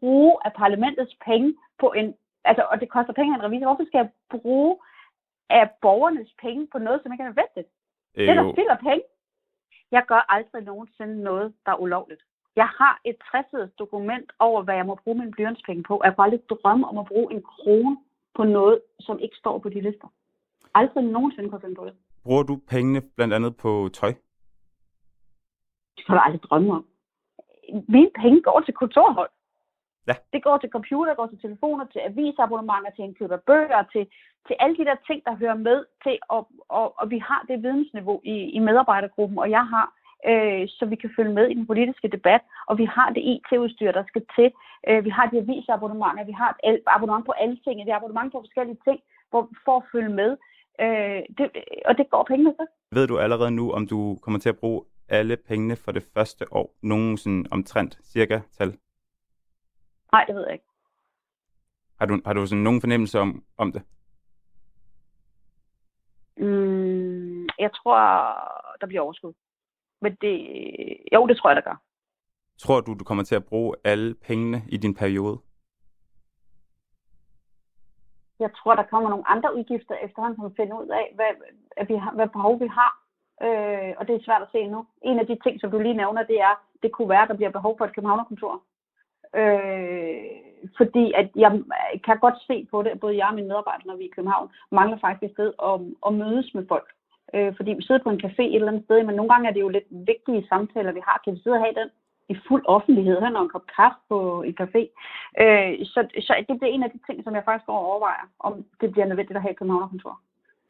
bruge af parlamentets penge på en, altså, og det koster penge af en revisor, hvorfor skal jeg bruge af borgernes penge på noget, som ikke er nødvendigt? Det er Øh, der spild af penge. Jeg gør aldrig nogensinde noget, der er ulovligt. Jeg har et 60 dokument over, hvad jeg må bruge mine blyantspenge på. Jeg kunne aldrig drømme om at bruge en krone på noget, som ikke står på de lister. Aldrig nogensinde kunne finde på det. bruger du pengene blandt andet på tøj? Det kan du aldrig drømme om. Mine penge går til kontorhold. Ja. Det går til computer, går til telefoner, til avisabonnementer, til indkøb af bøger, til, til alle de der ting, der hører med til, og, og, og vi har det vidensniveau i, i medarbejdergruppen, og jeg har, øh, så vi kan følge med i den politiske debat, og vi har det IT-udstyr, der skal til. Øh, vi har de avisabonnementer, vi har et abonnement på alle ting, vi har abonnement på forskellige ting, hvor, for at følge med. Øh, det, og det går pengene til. Ved du allerede nu, om du kommer til at bruge alle pengene for det første år? Nogen sådan omtrent cirka tal? Nej, det ved jeg ikke. Har du, har du sådan nogen fornemmelse om, om det? Mm, jeg tror, der bliver overskud. Men det, jo, det tror jeg, der gør. Tror du, du kommer til at bruge alle pengene i din periode? Jeg tror, der kommer nogle andre udgifter efterhånden, som finder ud af, hvad, at vi har, hvad behov vi har. Øh, og det er svært at se nu. En af de ting, som du lige nævner, det er, det kunne være, at der bliver behov for et københavnerkontor. Øh, fordi at jeg kan godt se på det, både jeg og mine medarbejdere, når vi er i København, mangler faktisk et sted at, at mødes med folk. Øh, fordi vi sidder på en café et eller andet sted, men nogle gange er det jo lidt vigtige samtaler, vi har. Kan vi sidde og have den i fuld offentlighed, have en kop kaffe på en café? Øh, så, så det bliver en af de ting, som jeg faktisk går og overvejer, om det bliver nødvendigt at have et Københavnerkontor.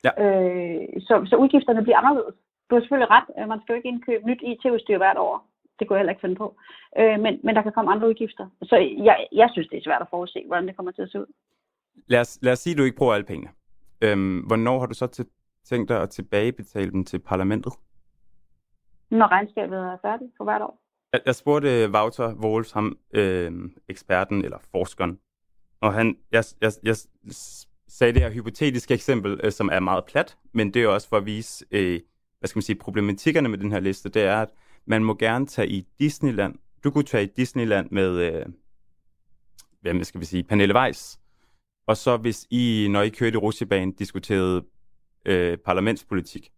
Ja. Øh, så, så udgifterne bliver anderledes. Du har selvfølgelig ret. Øh, Man skal jo ikke indkøbe nyt IT-udstyr hvert år. Det kunne jeg heller ikke finde på. Øh, men, men der kan komme andre udgifter. Så jeg, jeg synes, det er svært at forudse, hvordan det kommer til at se ud. Lad os, lad os sige, at du ikke bruger alle pengene. Øhm, hvornår har du så til, tænkt dig at tilbagebetale dem til parlamentet? Når regnskabet er færdigt for hvert år. Jeg, jeg spurgte Wouter Wolfs, ham øh, eksperten eller forskeren, og han, jeg, jeg, jeg sagde det her hypotetiske eksempel, øh, som er meget plat, men det er også for at vise, øh, hvad skal man sige, problematikkerne med den her liste, det er, at man må gerne tage i Disneyland. Du kunne tage i Disneyland med, øh, hvad skal vi sige, Pernille Weiss. Og så hvis I, når I kørte i rutsjebanen, diskuterede øh, parlamentspolitik,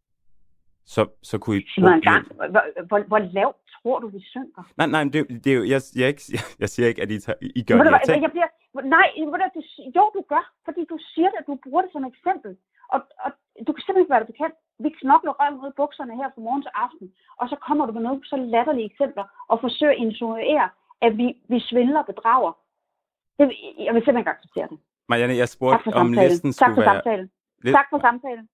så, så kunne I... Sig mig engang, hvor, hvor, hvor lavt tror du, vi synker? Nej, nej, det, det er jo, jeg, jeg, ikke, jeg siger ikke, at I, tager, I gør det ting. jeg bliver, nej, du, jo, du gør, fordi du siger det, du bruger det som eksempel. Og, og du kan simpelthen være det bekendt. Vi knokler røven ud i bukserne her fra morgen til aften, og så kommer du med nogle så latterlige eksempler og forsøger at insinuere, at vi, vi svindler og bedrager. Det, jeg vil simpelthen ikke acceptere det. Marianne, jeg Tak spurgte, for om listen Tak skulle for være... samtalen. Lidt- Tak for samtalen.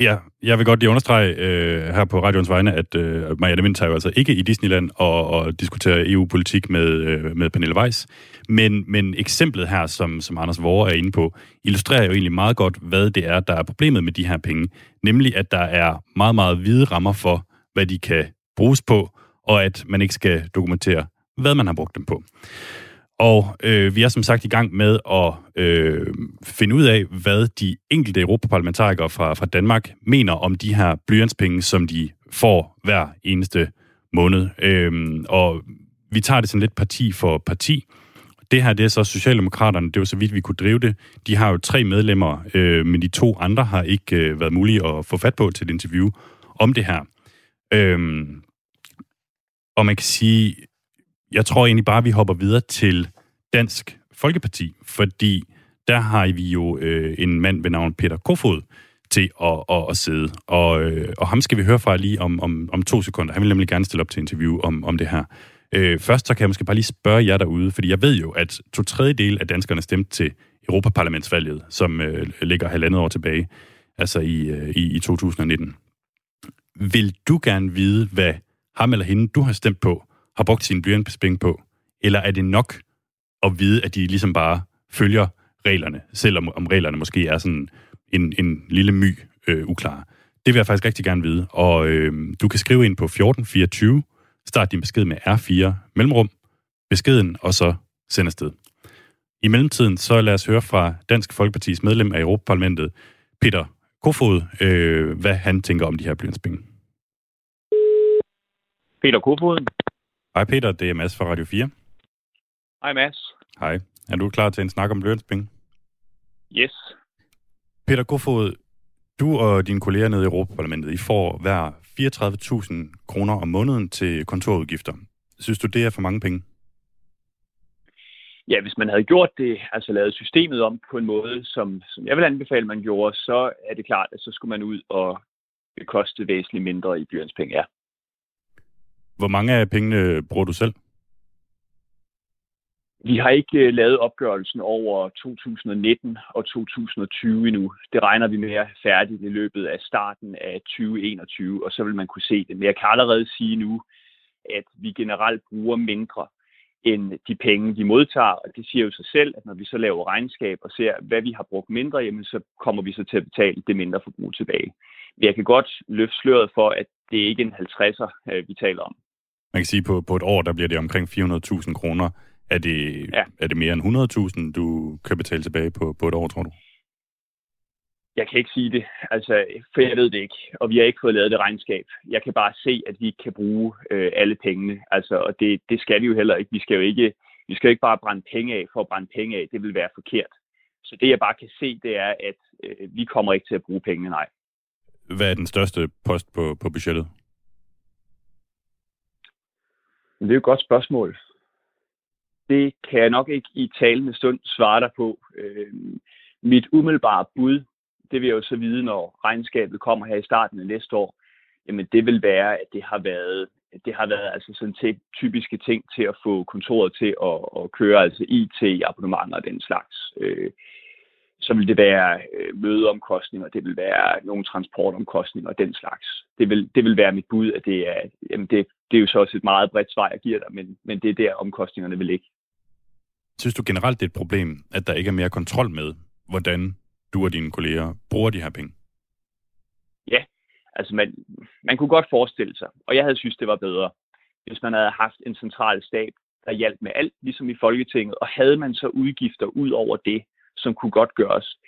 Ja, jeg vil godt lige understrege øh, her på radioens vegne, at øh, Marianne Vind tager jo altså ikke i Disneyland og, og diskuterer EU-politik med, øh, med Pernille Weiss. Men, men eksemplet her, som, som Anders Vore er inde på, illustrerer jo egentlig meget godt, hvad det er, der er problemet med de her penge. Nemlig, at der er meget, meget hvide rammer for, hvad de kan bruges på, og at man ikke skal dokumentere, hvad man har brugt dem på. Og øh, vi er som sagt i gang med at øh, finde ud af, hvad de enkelte europaparlamentarikere fra, fra Danmark mener om de her blyantspenge, som de får hver eneste måned. Øh, og vi tager det sådan lidt parti for parti. Det her, det er så Socialdemokraterne, det var så vidt vi kunne drive det. De har jo tre medlemmer, øh, men de to andre har ikke øh, været mulige at få fat på til et interview om det her. Øh, og man kan sige, jeg tror egentlig bare, vi hopper videre til Dansk Folkeparti, fordi der har vi jo øh, en mand ved navn Peter Kofod til at, at, at sidde. Og, øh, og ham skal vi høre fra lige om, om, om to sekunder. Han vil nemlig gerne stille op til interview om, om det her. Øh, først så kan jeg måske bare lige spørge jer derude, fordi jeg ved jo, at to tredjedel af danskerne stemte til Europaparlamentsvalget, som øh, ligger halvandet år tilbage, altså i, øh, i, i 2019. Vil du gerne vide, hvad ham eller hende, du har stemt på, har brugt sin blyantspenge på? Eller er det nok at vide, at de ligesom bare følger reglerne, selvom om reglerne måske er sådan en, en lille my øh, uklar? Det vil jeg faktisk rigtig gerne vide. Og øh, du kan skrive ind på 1424, start din besked med R4 mellemrum, beskeden, og så send afsted. I mellemtiden, så lad os høre fra Dansk Folkepartis medlem af Europaparlamentet, Peter Kofod, øh, hvad han tænker om de her blyantspenge. Peter Kofod. Hej Peter, det er Mads fra Radio 4. Hej Mads. Hej. Er du klar til en snak om blyantspenge? Yes. Peter Kofod, du og dine kolleger nede i Europaparlamentet, I får hver 34.000 kroner om måneden til kontorudgifter. Synes du, det er for mange penge? Ja, hvis man havde gjort det, altså lavet systemet om på en måde, som, som jeg vil anbefale, man gjorde, så er det klart, at så skulle man ud og koste væsentligt mindre i blyantspenge, ja. Hvor mange af pengene bruger du selv? Vi har ikke øh, lavet opgørelsen over 2019 og 2020 endnu. Det regner vi med at have færdigt i løbet af starten af 2021, og så vil man kunne se det. Men jeg kan allerede sige nu, at vi generelt bruger mindre end de penge, vi modtager. Og det siger jo sig selv, at når vi så laver regnskab og ser, hvad vi har brugt mindre, jamen så kommer vi så til at betale det mindre forbrug tilbage. Men jeg kan godt løfte sløret for, at det ikke er en 50'er, øh, vi taler om. Man kan sige, på, på et år, der bliver det omkring 400.000 kroner. Er det, ja. er det mere end 100.000, du kan betale tilbage på, på et år, tror du? Jeg kan ikke sige det, altså, for jeg ved det ikke, og vi har ikke fået lavet det regnskab. Jeg kan bare se, at vi ikke kan bruge øh, alle pengene, altså, og det, det skal vi jo heller ikke. Vi skal jo ikke, vi skal jo ikke bare brænde penge af for at brænde penge af. Det vil være forkert. Så det, jeg bare kan se, det er, at øh, vi kommer ikke til at bruge pengene, nej. Hvad er den største post på, på budgettet? Det er jo et godt spørgsmål. Det kan jeg nok ikke i talende stund svare dig på. Øh, mit umiddelbare bud, det vil jeg jo så vide, når regnskabet kommer her i starten af næste år, jamen det vil være, at det har været, det har været altså sådan til, typiske ting til at få kontoret til at, at køre, altså IT-abonnementer og den slags. Øh, så vil det være øh, mødeomkostninger, det vil være nogle transportomkostninger og den slags. Det vil, det vil være mit bud, at det er, jamen det, det er jo så også et meget bredt svar, jeg giver dig, men, men det er der, omkostningerne vil ligge. Synes du generelt, det er et problem, at der ikke er mere kontrol med, hvordan du og dine kolleger bruger de her penge? Ja, altså man, man kunne godt forestille sig, og jeg havde synes, det var bedre, hvis man havde haft en central stab, der hjalp med alt, ligesom i Folketinget, og havde man så udgifter ud over det, som kunne godt gøres,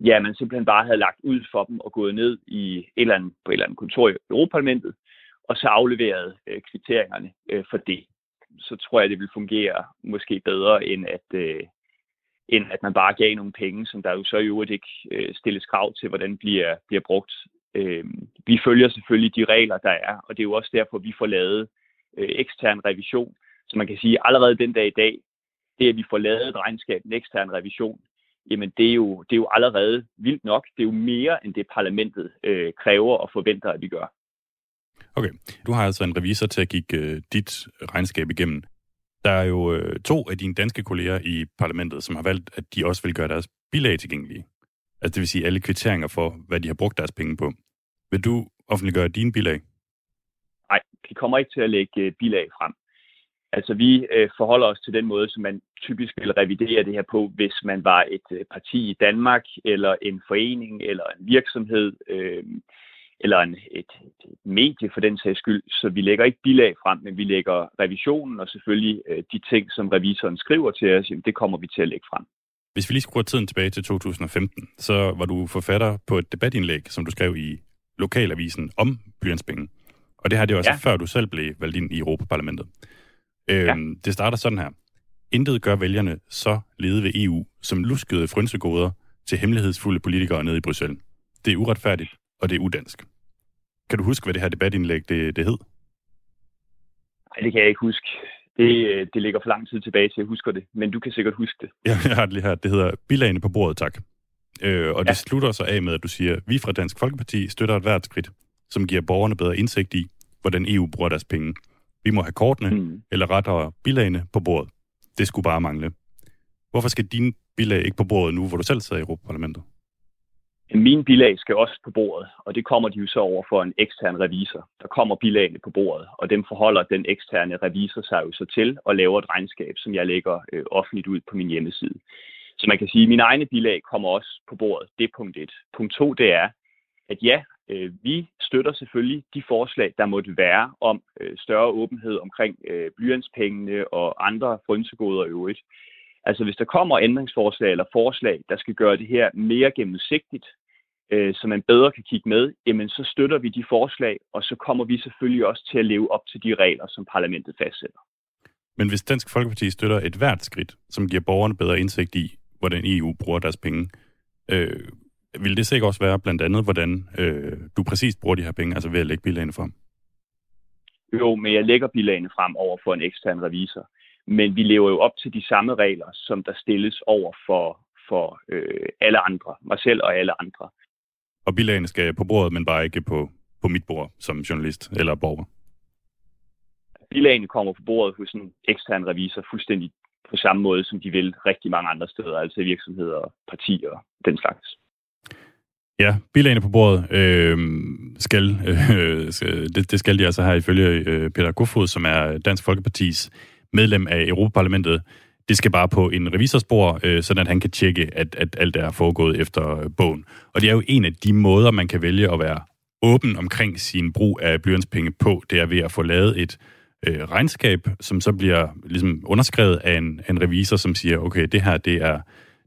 ja, man simpelthen bare havde lagt ud for dem og gået ned i et eller andet, på et eller andet kontor i Europaparlamentet, og så afleveret øh, kvitteringerne øh, for det. Så tror jeg, det vil fungere måske bedre, end at, øh, end at man bare gav nogle penge, som der jo så i øvrigt ikke øh, stilles krav til, hvordan bliver, bliver brugt. Øh, vi følger selvfølgelig de regler, der er, og det er jo også derfor, vi får lavet øh, ekstern revision. Så man kan sige, allerede den dag i dag, det at vi får lavet et regnskab, en ekstern revision, jamen det er, jo, det er jo allerede vildt nok. Det er jo mere, end det parlamentet øh, kræver og forventer, at vi gør. Okay, du har altså en revisor til at kigge øh, dit regnskab igennem. Der er jo øh, to af dine danske kolleger i parlamentet, som har valgt, at de også vil gøre deres bilag tilgængelige. Altså det vil sige alle kvitteringer for, hvad de har brugt deres penge på. Vil du offentliggøre dine bilag? Nej, vi kommer ikke til at lægge øh, bilag frem. Altså vi øh, forholder os til den måde, som man typisk vil revidere det her på, hvis man var et øh, parti i Danmark, eller en forening, eller en virksomhed, øh, eller en, et, et medie for den sags skyld. Så vi lægger ikke bilag frem, men vi lægger revisionen og selvfølgelig øh, de ting, som revisoren skriver til os, jamen, det kommer vi til at lægge frem. Hvis vi lige skruer tiden tilbage til 2015, så var du forfatter på et debatindlæg, som du skrev i Lokalavisen om blyantspenge. Og det har det også, ja. før du selv blev valgt ind i Europaparlamentet. Øhm, ja. Det starter sådan her. Intet gør vælgerne så lede ved EU, som luskede frynsegoder til hemmelighedsfulde politikere nede i Bruxelles. Det er uretfærdigt, og det er udansk. Kan du huske, hvad det her debatindlæg det, det hed? Nej, det kan jeg ikke huske. Det, øh, det ligger for lang tid tilbage til, at jeg husker det. Men du kan sikkert huske det. Ja, jeg har det lige her. Det hedder Bilagene på bordet, tak. Øh, og ja. det slutter så af med, at du siger, vi fra Dansk Folkeparti støtter et hvert skridt, som giver borgerne bedre indsigt i, hvordan EU bruger deres penge. Vi må have kortene, mm. eller rettere bilagene, på bordet. Det skulle bare mangle. Hvorfor skal dine bilag ikke på bordet nu, hvor du selv sidder i Europaparlamentet? Min bilag skal også på bordet, og det kommer de jo så over for en ekstern revisor. Der kommer bilagene på bordet, og dem forholder den eksterne revisor sig jo så til og laver et regnskab, som jeg lægger øh, offentligt ud på min hjemmeside. Så man kan sige, at mine egne bilag kommer også på bordet. Det er punkt et. Punkt to, det er, at ja, øh, vi støtter selvfølgelig de forslag, der måtte være om øh, større åbenhed omkring øh, blyantspengene og andre frynsegoder i øvrigt. Altså hvis der kommer ændringsforslag eller forslag, der skal gøre det her mere gennemsigtigt, øh, så man bedre kan kigge med, jamen så støtter vi de forslag, og så kommer vi selvfølgelig også til at leve op til de regler, som parlamentet fastsætter. Men hvis Dansk Folkeparti støtter et hvert skridt, som giver borgerne bedre indsigt i, hvordan EU bruger deres penge, øh, vil det sikkert også være blandt andet, hvordan øh, du præcis bruger de her penge, altså ved at lægge bilagene frem? Jo, men jeg lægger bilagene frem over for en ekstern revisor. Men vi lever jo op til de samme regler, som der stilles over for, for øh, alle andre, mig selv og alle andre. Og bilagene skal på bordet, men bare ikke på, på mit bord som journalist eller borger? Bilagene kommer på bordet hos en ekstern revisor fuldstændig på samme måde, som de vil rigtig mange andre steder, altså virksomheder, partier og den slags. Ja, bilagene på bordet øhm, øh, skal, øh, det, det skal de altså her ifølge øh, Peter Kofod, som er Dansk Folkepartis medlem af Europaparlamentet. Det skal bare på en revisorspor, øh, sådan at han kan tjekke, at, at alt er foregået efter bogen. Og det er jo en af de måder, man kan vælge at være åben omkring sin brug af blyantspenge på. Det er ved at få lavet et øh, regnskab, som så bliver ligesom underskrevet af en, en revisor, som siger, okay, det her, det er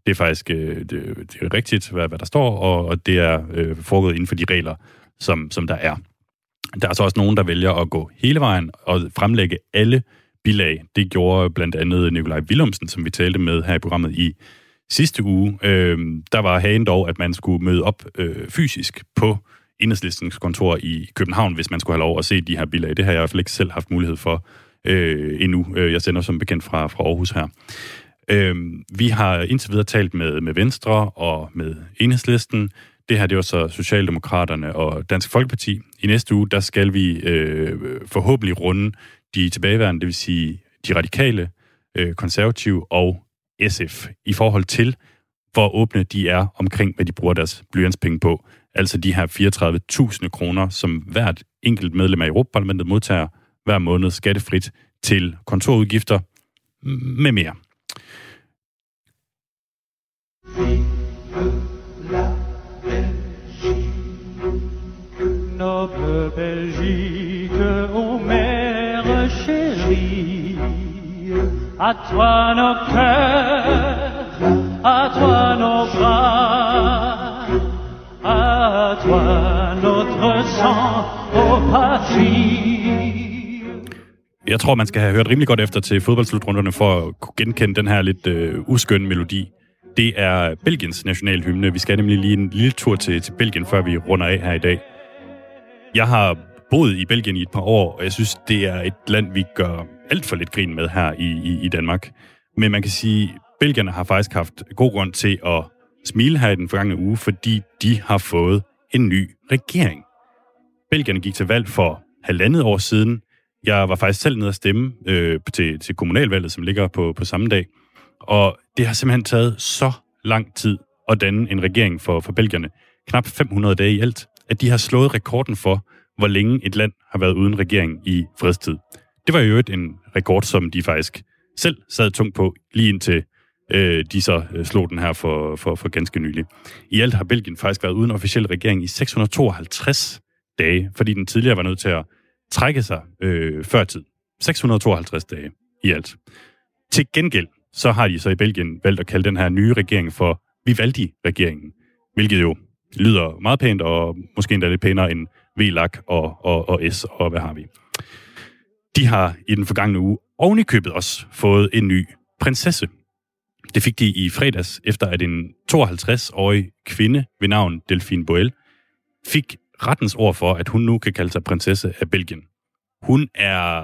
det er faktisk øh, det, det er rigtigt, hvad, hvad der står, og, og det er øh, foregået inden for de regler, som, som der er. Der er så også nogen, der vælger at gå hele vejen og fremlægge alle bilag. Det gjorde blandt andet Nikolaj Willumsen, som vi talte med her i programmet i sidste uge. Øh, der var hagen dog, at man skulle møde op øh, fysisk på enhedslistens kontor i København, hvis man skulle have lov at se de her bilag. Det har jeg i hvert fald ikke selv haft mulighed for øh, endnu. Øh, jeg sender som bekendt fra, fra Aarhus her. Øh, vi har indtil videre talt med, med Venstre og med Enhedslisten. Det her det er så Socialdemokraterne og Dansk Folkeparti. I næste uge, der skal vi øh, forhåbentlig runde de tilbageværende, det vil sige de radikale, øh, konservative og SF, i forhold til, hvor åbne de er omkring, hvad de bruger deres blyantspenge på. Altså de her 34.000 kroner, som hvert enkelt medlem af Europaparlamentet modtager hver måned skattefrit til kontorudgifter med mere. Noble Belgique, ô mère chérie, à toi nos cœurs, à toi nos bras, à toi notre sang, ô patrie. Jeg tror, man skal have hørt rimelig godt efter til fodboldslutrunderne for at kunne genkende den her lidt øh, uskønne melodi. Det er Belgiens nationalhymne. Vi skal nemlig lige en lille tur til, til Belgien, før vi runder af her i dag. Jeg har boet i Belgien i et par år, og jeg synes, det er et land, vi gør alt for lidt grin med her i, i, i Danmark. Men man kan sige, Belgierne har faktisk haft god grund til at smile her i den forgangne uge, fordi de har fået en ny regering. Belgierne gik til valg for halvandet år siden. Jeg var faktisk selv nede at stemme øh, til, til kommunalvalget, som ligger på, på samme dag. Og det har simpelthen taget så lang tid at danne en regering for, for belgierne. Knap 500 dage i alt. At de har slået rekorden for, hvor længe et land har været uden regering i fredstid. Det var jo øvrigt en rekord, som de faktisk selv sad tungt på, lige indtil øh, de så øh, slog den her for, for, for ganske nylig. I alt har Belgien faktisk været uden officiel regering i 652 dage, fordi den tidligere var nødt til at trække sig øh, før tid. 652 dage i alt. Til gengæld, så har de så i Belgien valgt at kalde den her nye regering for Vivaldi-regeringen, hvilket jo lyder meget pænt, og måske endda lidt pænere end VLAK og, og, og S, og hvad har vi. De har i den forgangne uge ovenikøbet også fået en ny prinsesse. Det fik de i fredags, efter at en 52-årig kvinde ved navn Delphine Boel fik rettens ord for, at hun nu kan kalde sig prinsesse af Belgien. Hun er,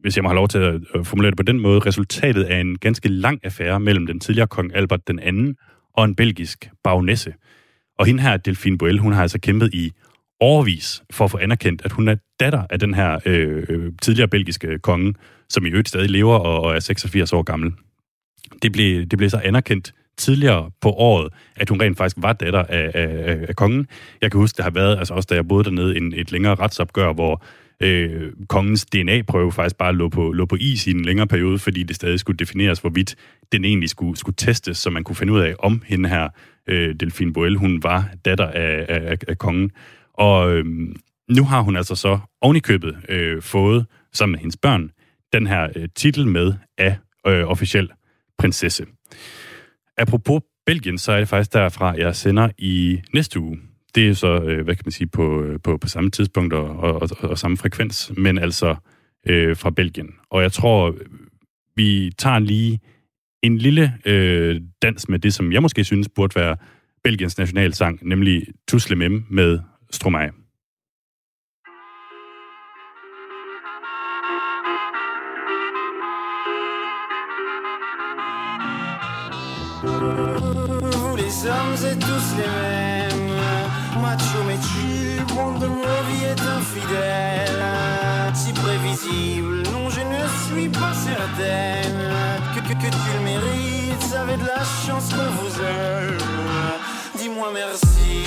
hvis jeg må have lov til at øh, formulere det på den måde, resultatet af en ganske lang affære mellem den tidligere kong Albert den anden og en belgisk bagnesse. Og hende her, Delphine Boel, hun har altså kæmpet i overvis for at få anerkendt, at hun er datter af den her øh, øh tidligere belgiske konge, som i øvrigt stadig lever og, og er 86 år gammel. Det blev, det blev så anerkendt tidligere på året, at hun rent faktisk var datter af, af, af kongen. Jeg kan huske, der har været, altså også da jeg boede dernede, en, et længere retsopgør, hvor øh, kongens DNA-prøve faktisk bare lå på, lå på is i en længere periode, fordi det stadig skulle defineres, hvorvidt den egentlig skulle, skulle testes, så man kunne finde ud af, om hende her, øh, Delphine Boel, hun var datter af, af, af kongen. Og øh, nu har hun altså så ovenikøbet øh, fået, sammen med hendes børn, den her øh, titel med af øh, officiel prinsesse. Apropos Belgien, så er det faktisk derfra, jeg sender i næste uge. Det er så, øh, hvad kan man sige, på, øh, på, på samme tidspunkt og, og, og, og samme frekvens, men altså øh, fra Belgien. Og jeg tror, vi tager lige en lille øh, dans med det, som jeg måske synes burde være Belgiens nationalsang, nemlig Tusle Mem med Stromae. Vous infidèle Si prévisible, non je ne suis pas certaine Que, que, que tu le mérites, avez de la chance qu'on vous aime Dis-moi merci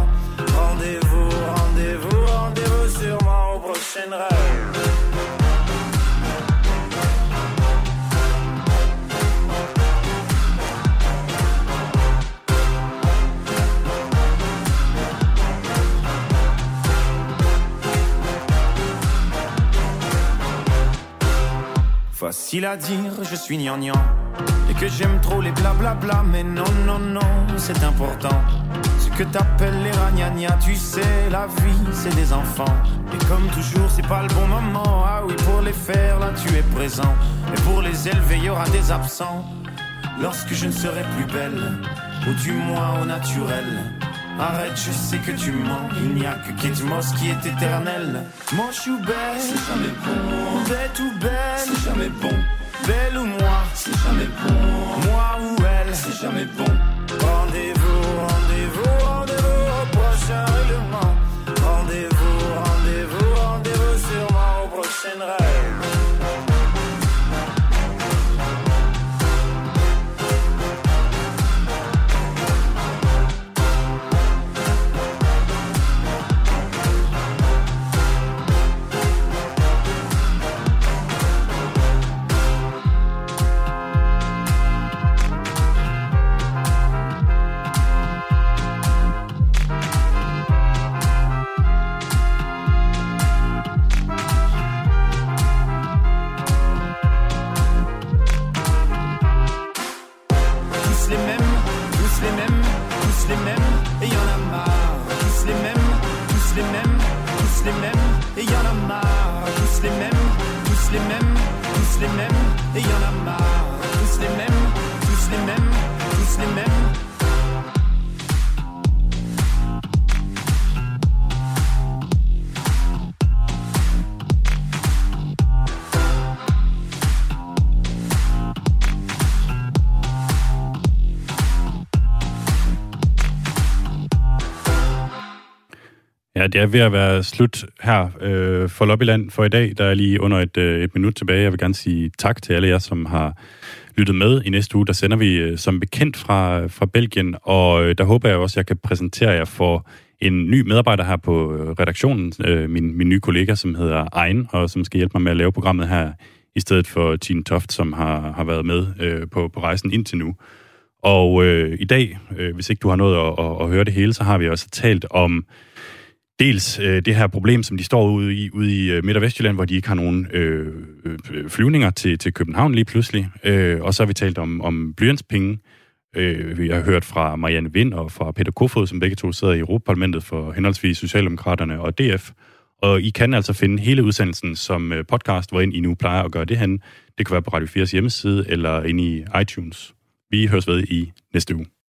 Facile à dire, je suis gnangnan. Et que j'aime trop les blablabla Mais non, non, non, c'est important. Ce que t'appelles les ragnagnas Tu sais, la vie, c'est des enfants. Et comme toujours, c'est pas le bon moment. Ah oui, pour les faire, là, tu es présent. Et pour les élever, y aura des absents. Lorsque je ne serai plus belle Ou du moins au naturel Arrête, je sais que tu mens. Il n'y a que Kate Moss qui est éternel. Moche ou belle, c'est jamais bon. Bête ou belle, c'est jamais bon. Belle ou moi, c'est jamais bon. Moi ou elle, c'est jamais bon. Rendez-vous, Ja, det er ved at være slut her øh, for Lobbyland for i dag. Der er lige under et, øh, et minut tilbage. Jeg vil gerne sige tak til alle jer, som har lyttet med. I næste uge, der sender vi øh, som bekendt fra, fra Belgien, og øh, der håber jeg også, at jeg kan præsentere jer for en ny medarbejder her på øh, redaktionen, øh, min, min nye kollega, som hedder Ein, og som skal hjælpe mig med at lave programmet her, i stedet for Tine Toft, som har, har været med øh, på, på rejsen indtil nu. Og øh, i dag, øh, hvis ikke du har noget at, at, at høre det hele, så har vi også talt om dels øh, det her problem, som de står ude i, ude i øh, Midt- og Vestjylland, hvor de ikke har nogen øh, øh, flyvninger til, til København lige pludselig. Øh, og så har vi talt om, om blyantspenge. Øh, vi har hørt fra Marianne Vind og fra Peter Kofod, som begge to sidder i Europaparlamentet for henholdsvis Socialdemokraterne og DF. Og I kan altså finde hele udsendelsen som øh, podcast, hvor I nu plejer at gøre det hen. Det kan være på Radio 4's hjemmeside eller inde i iTunes. Vi høres ved i næste uge.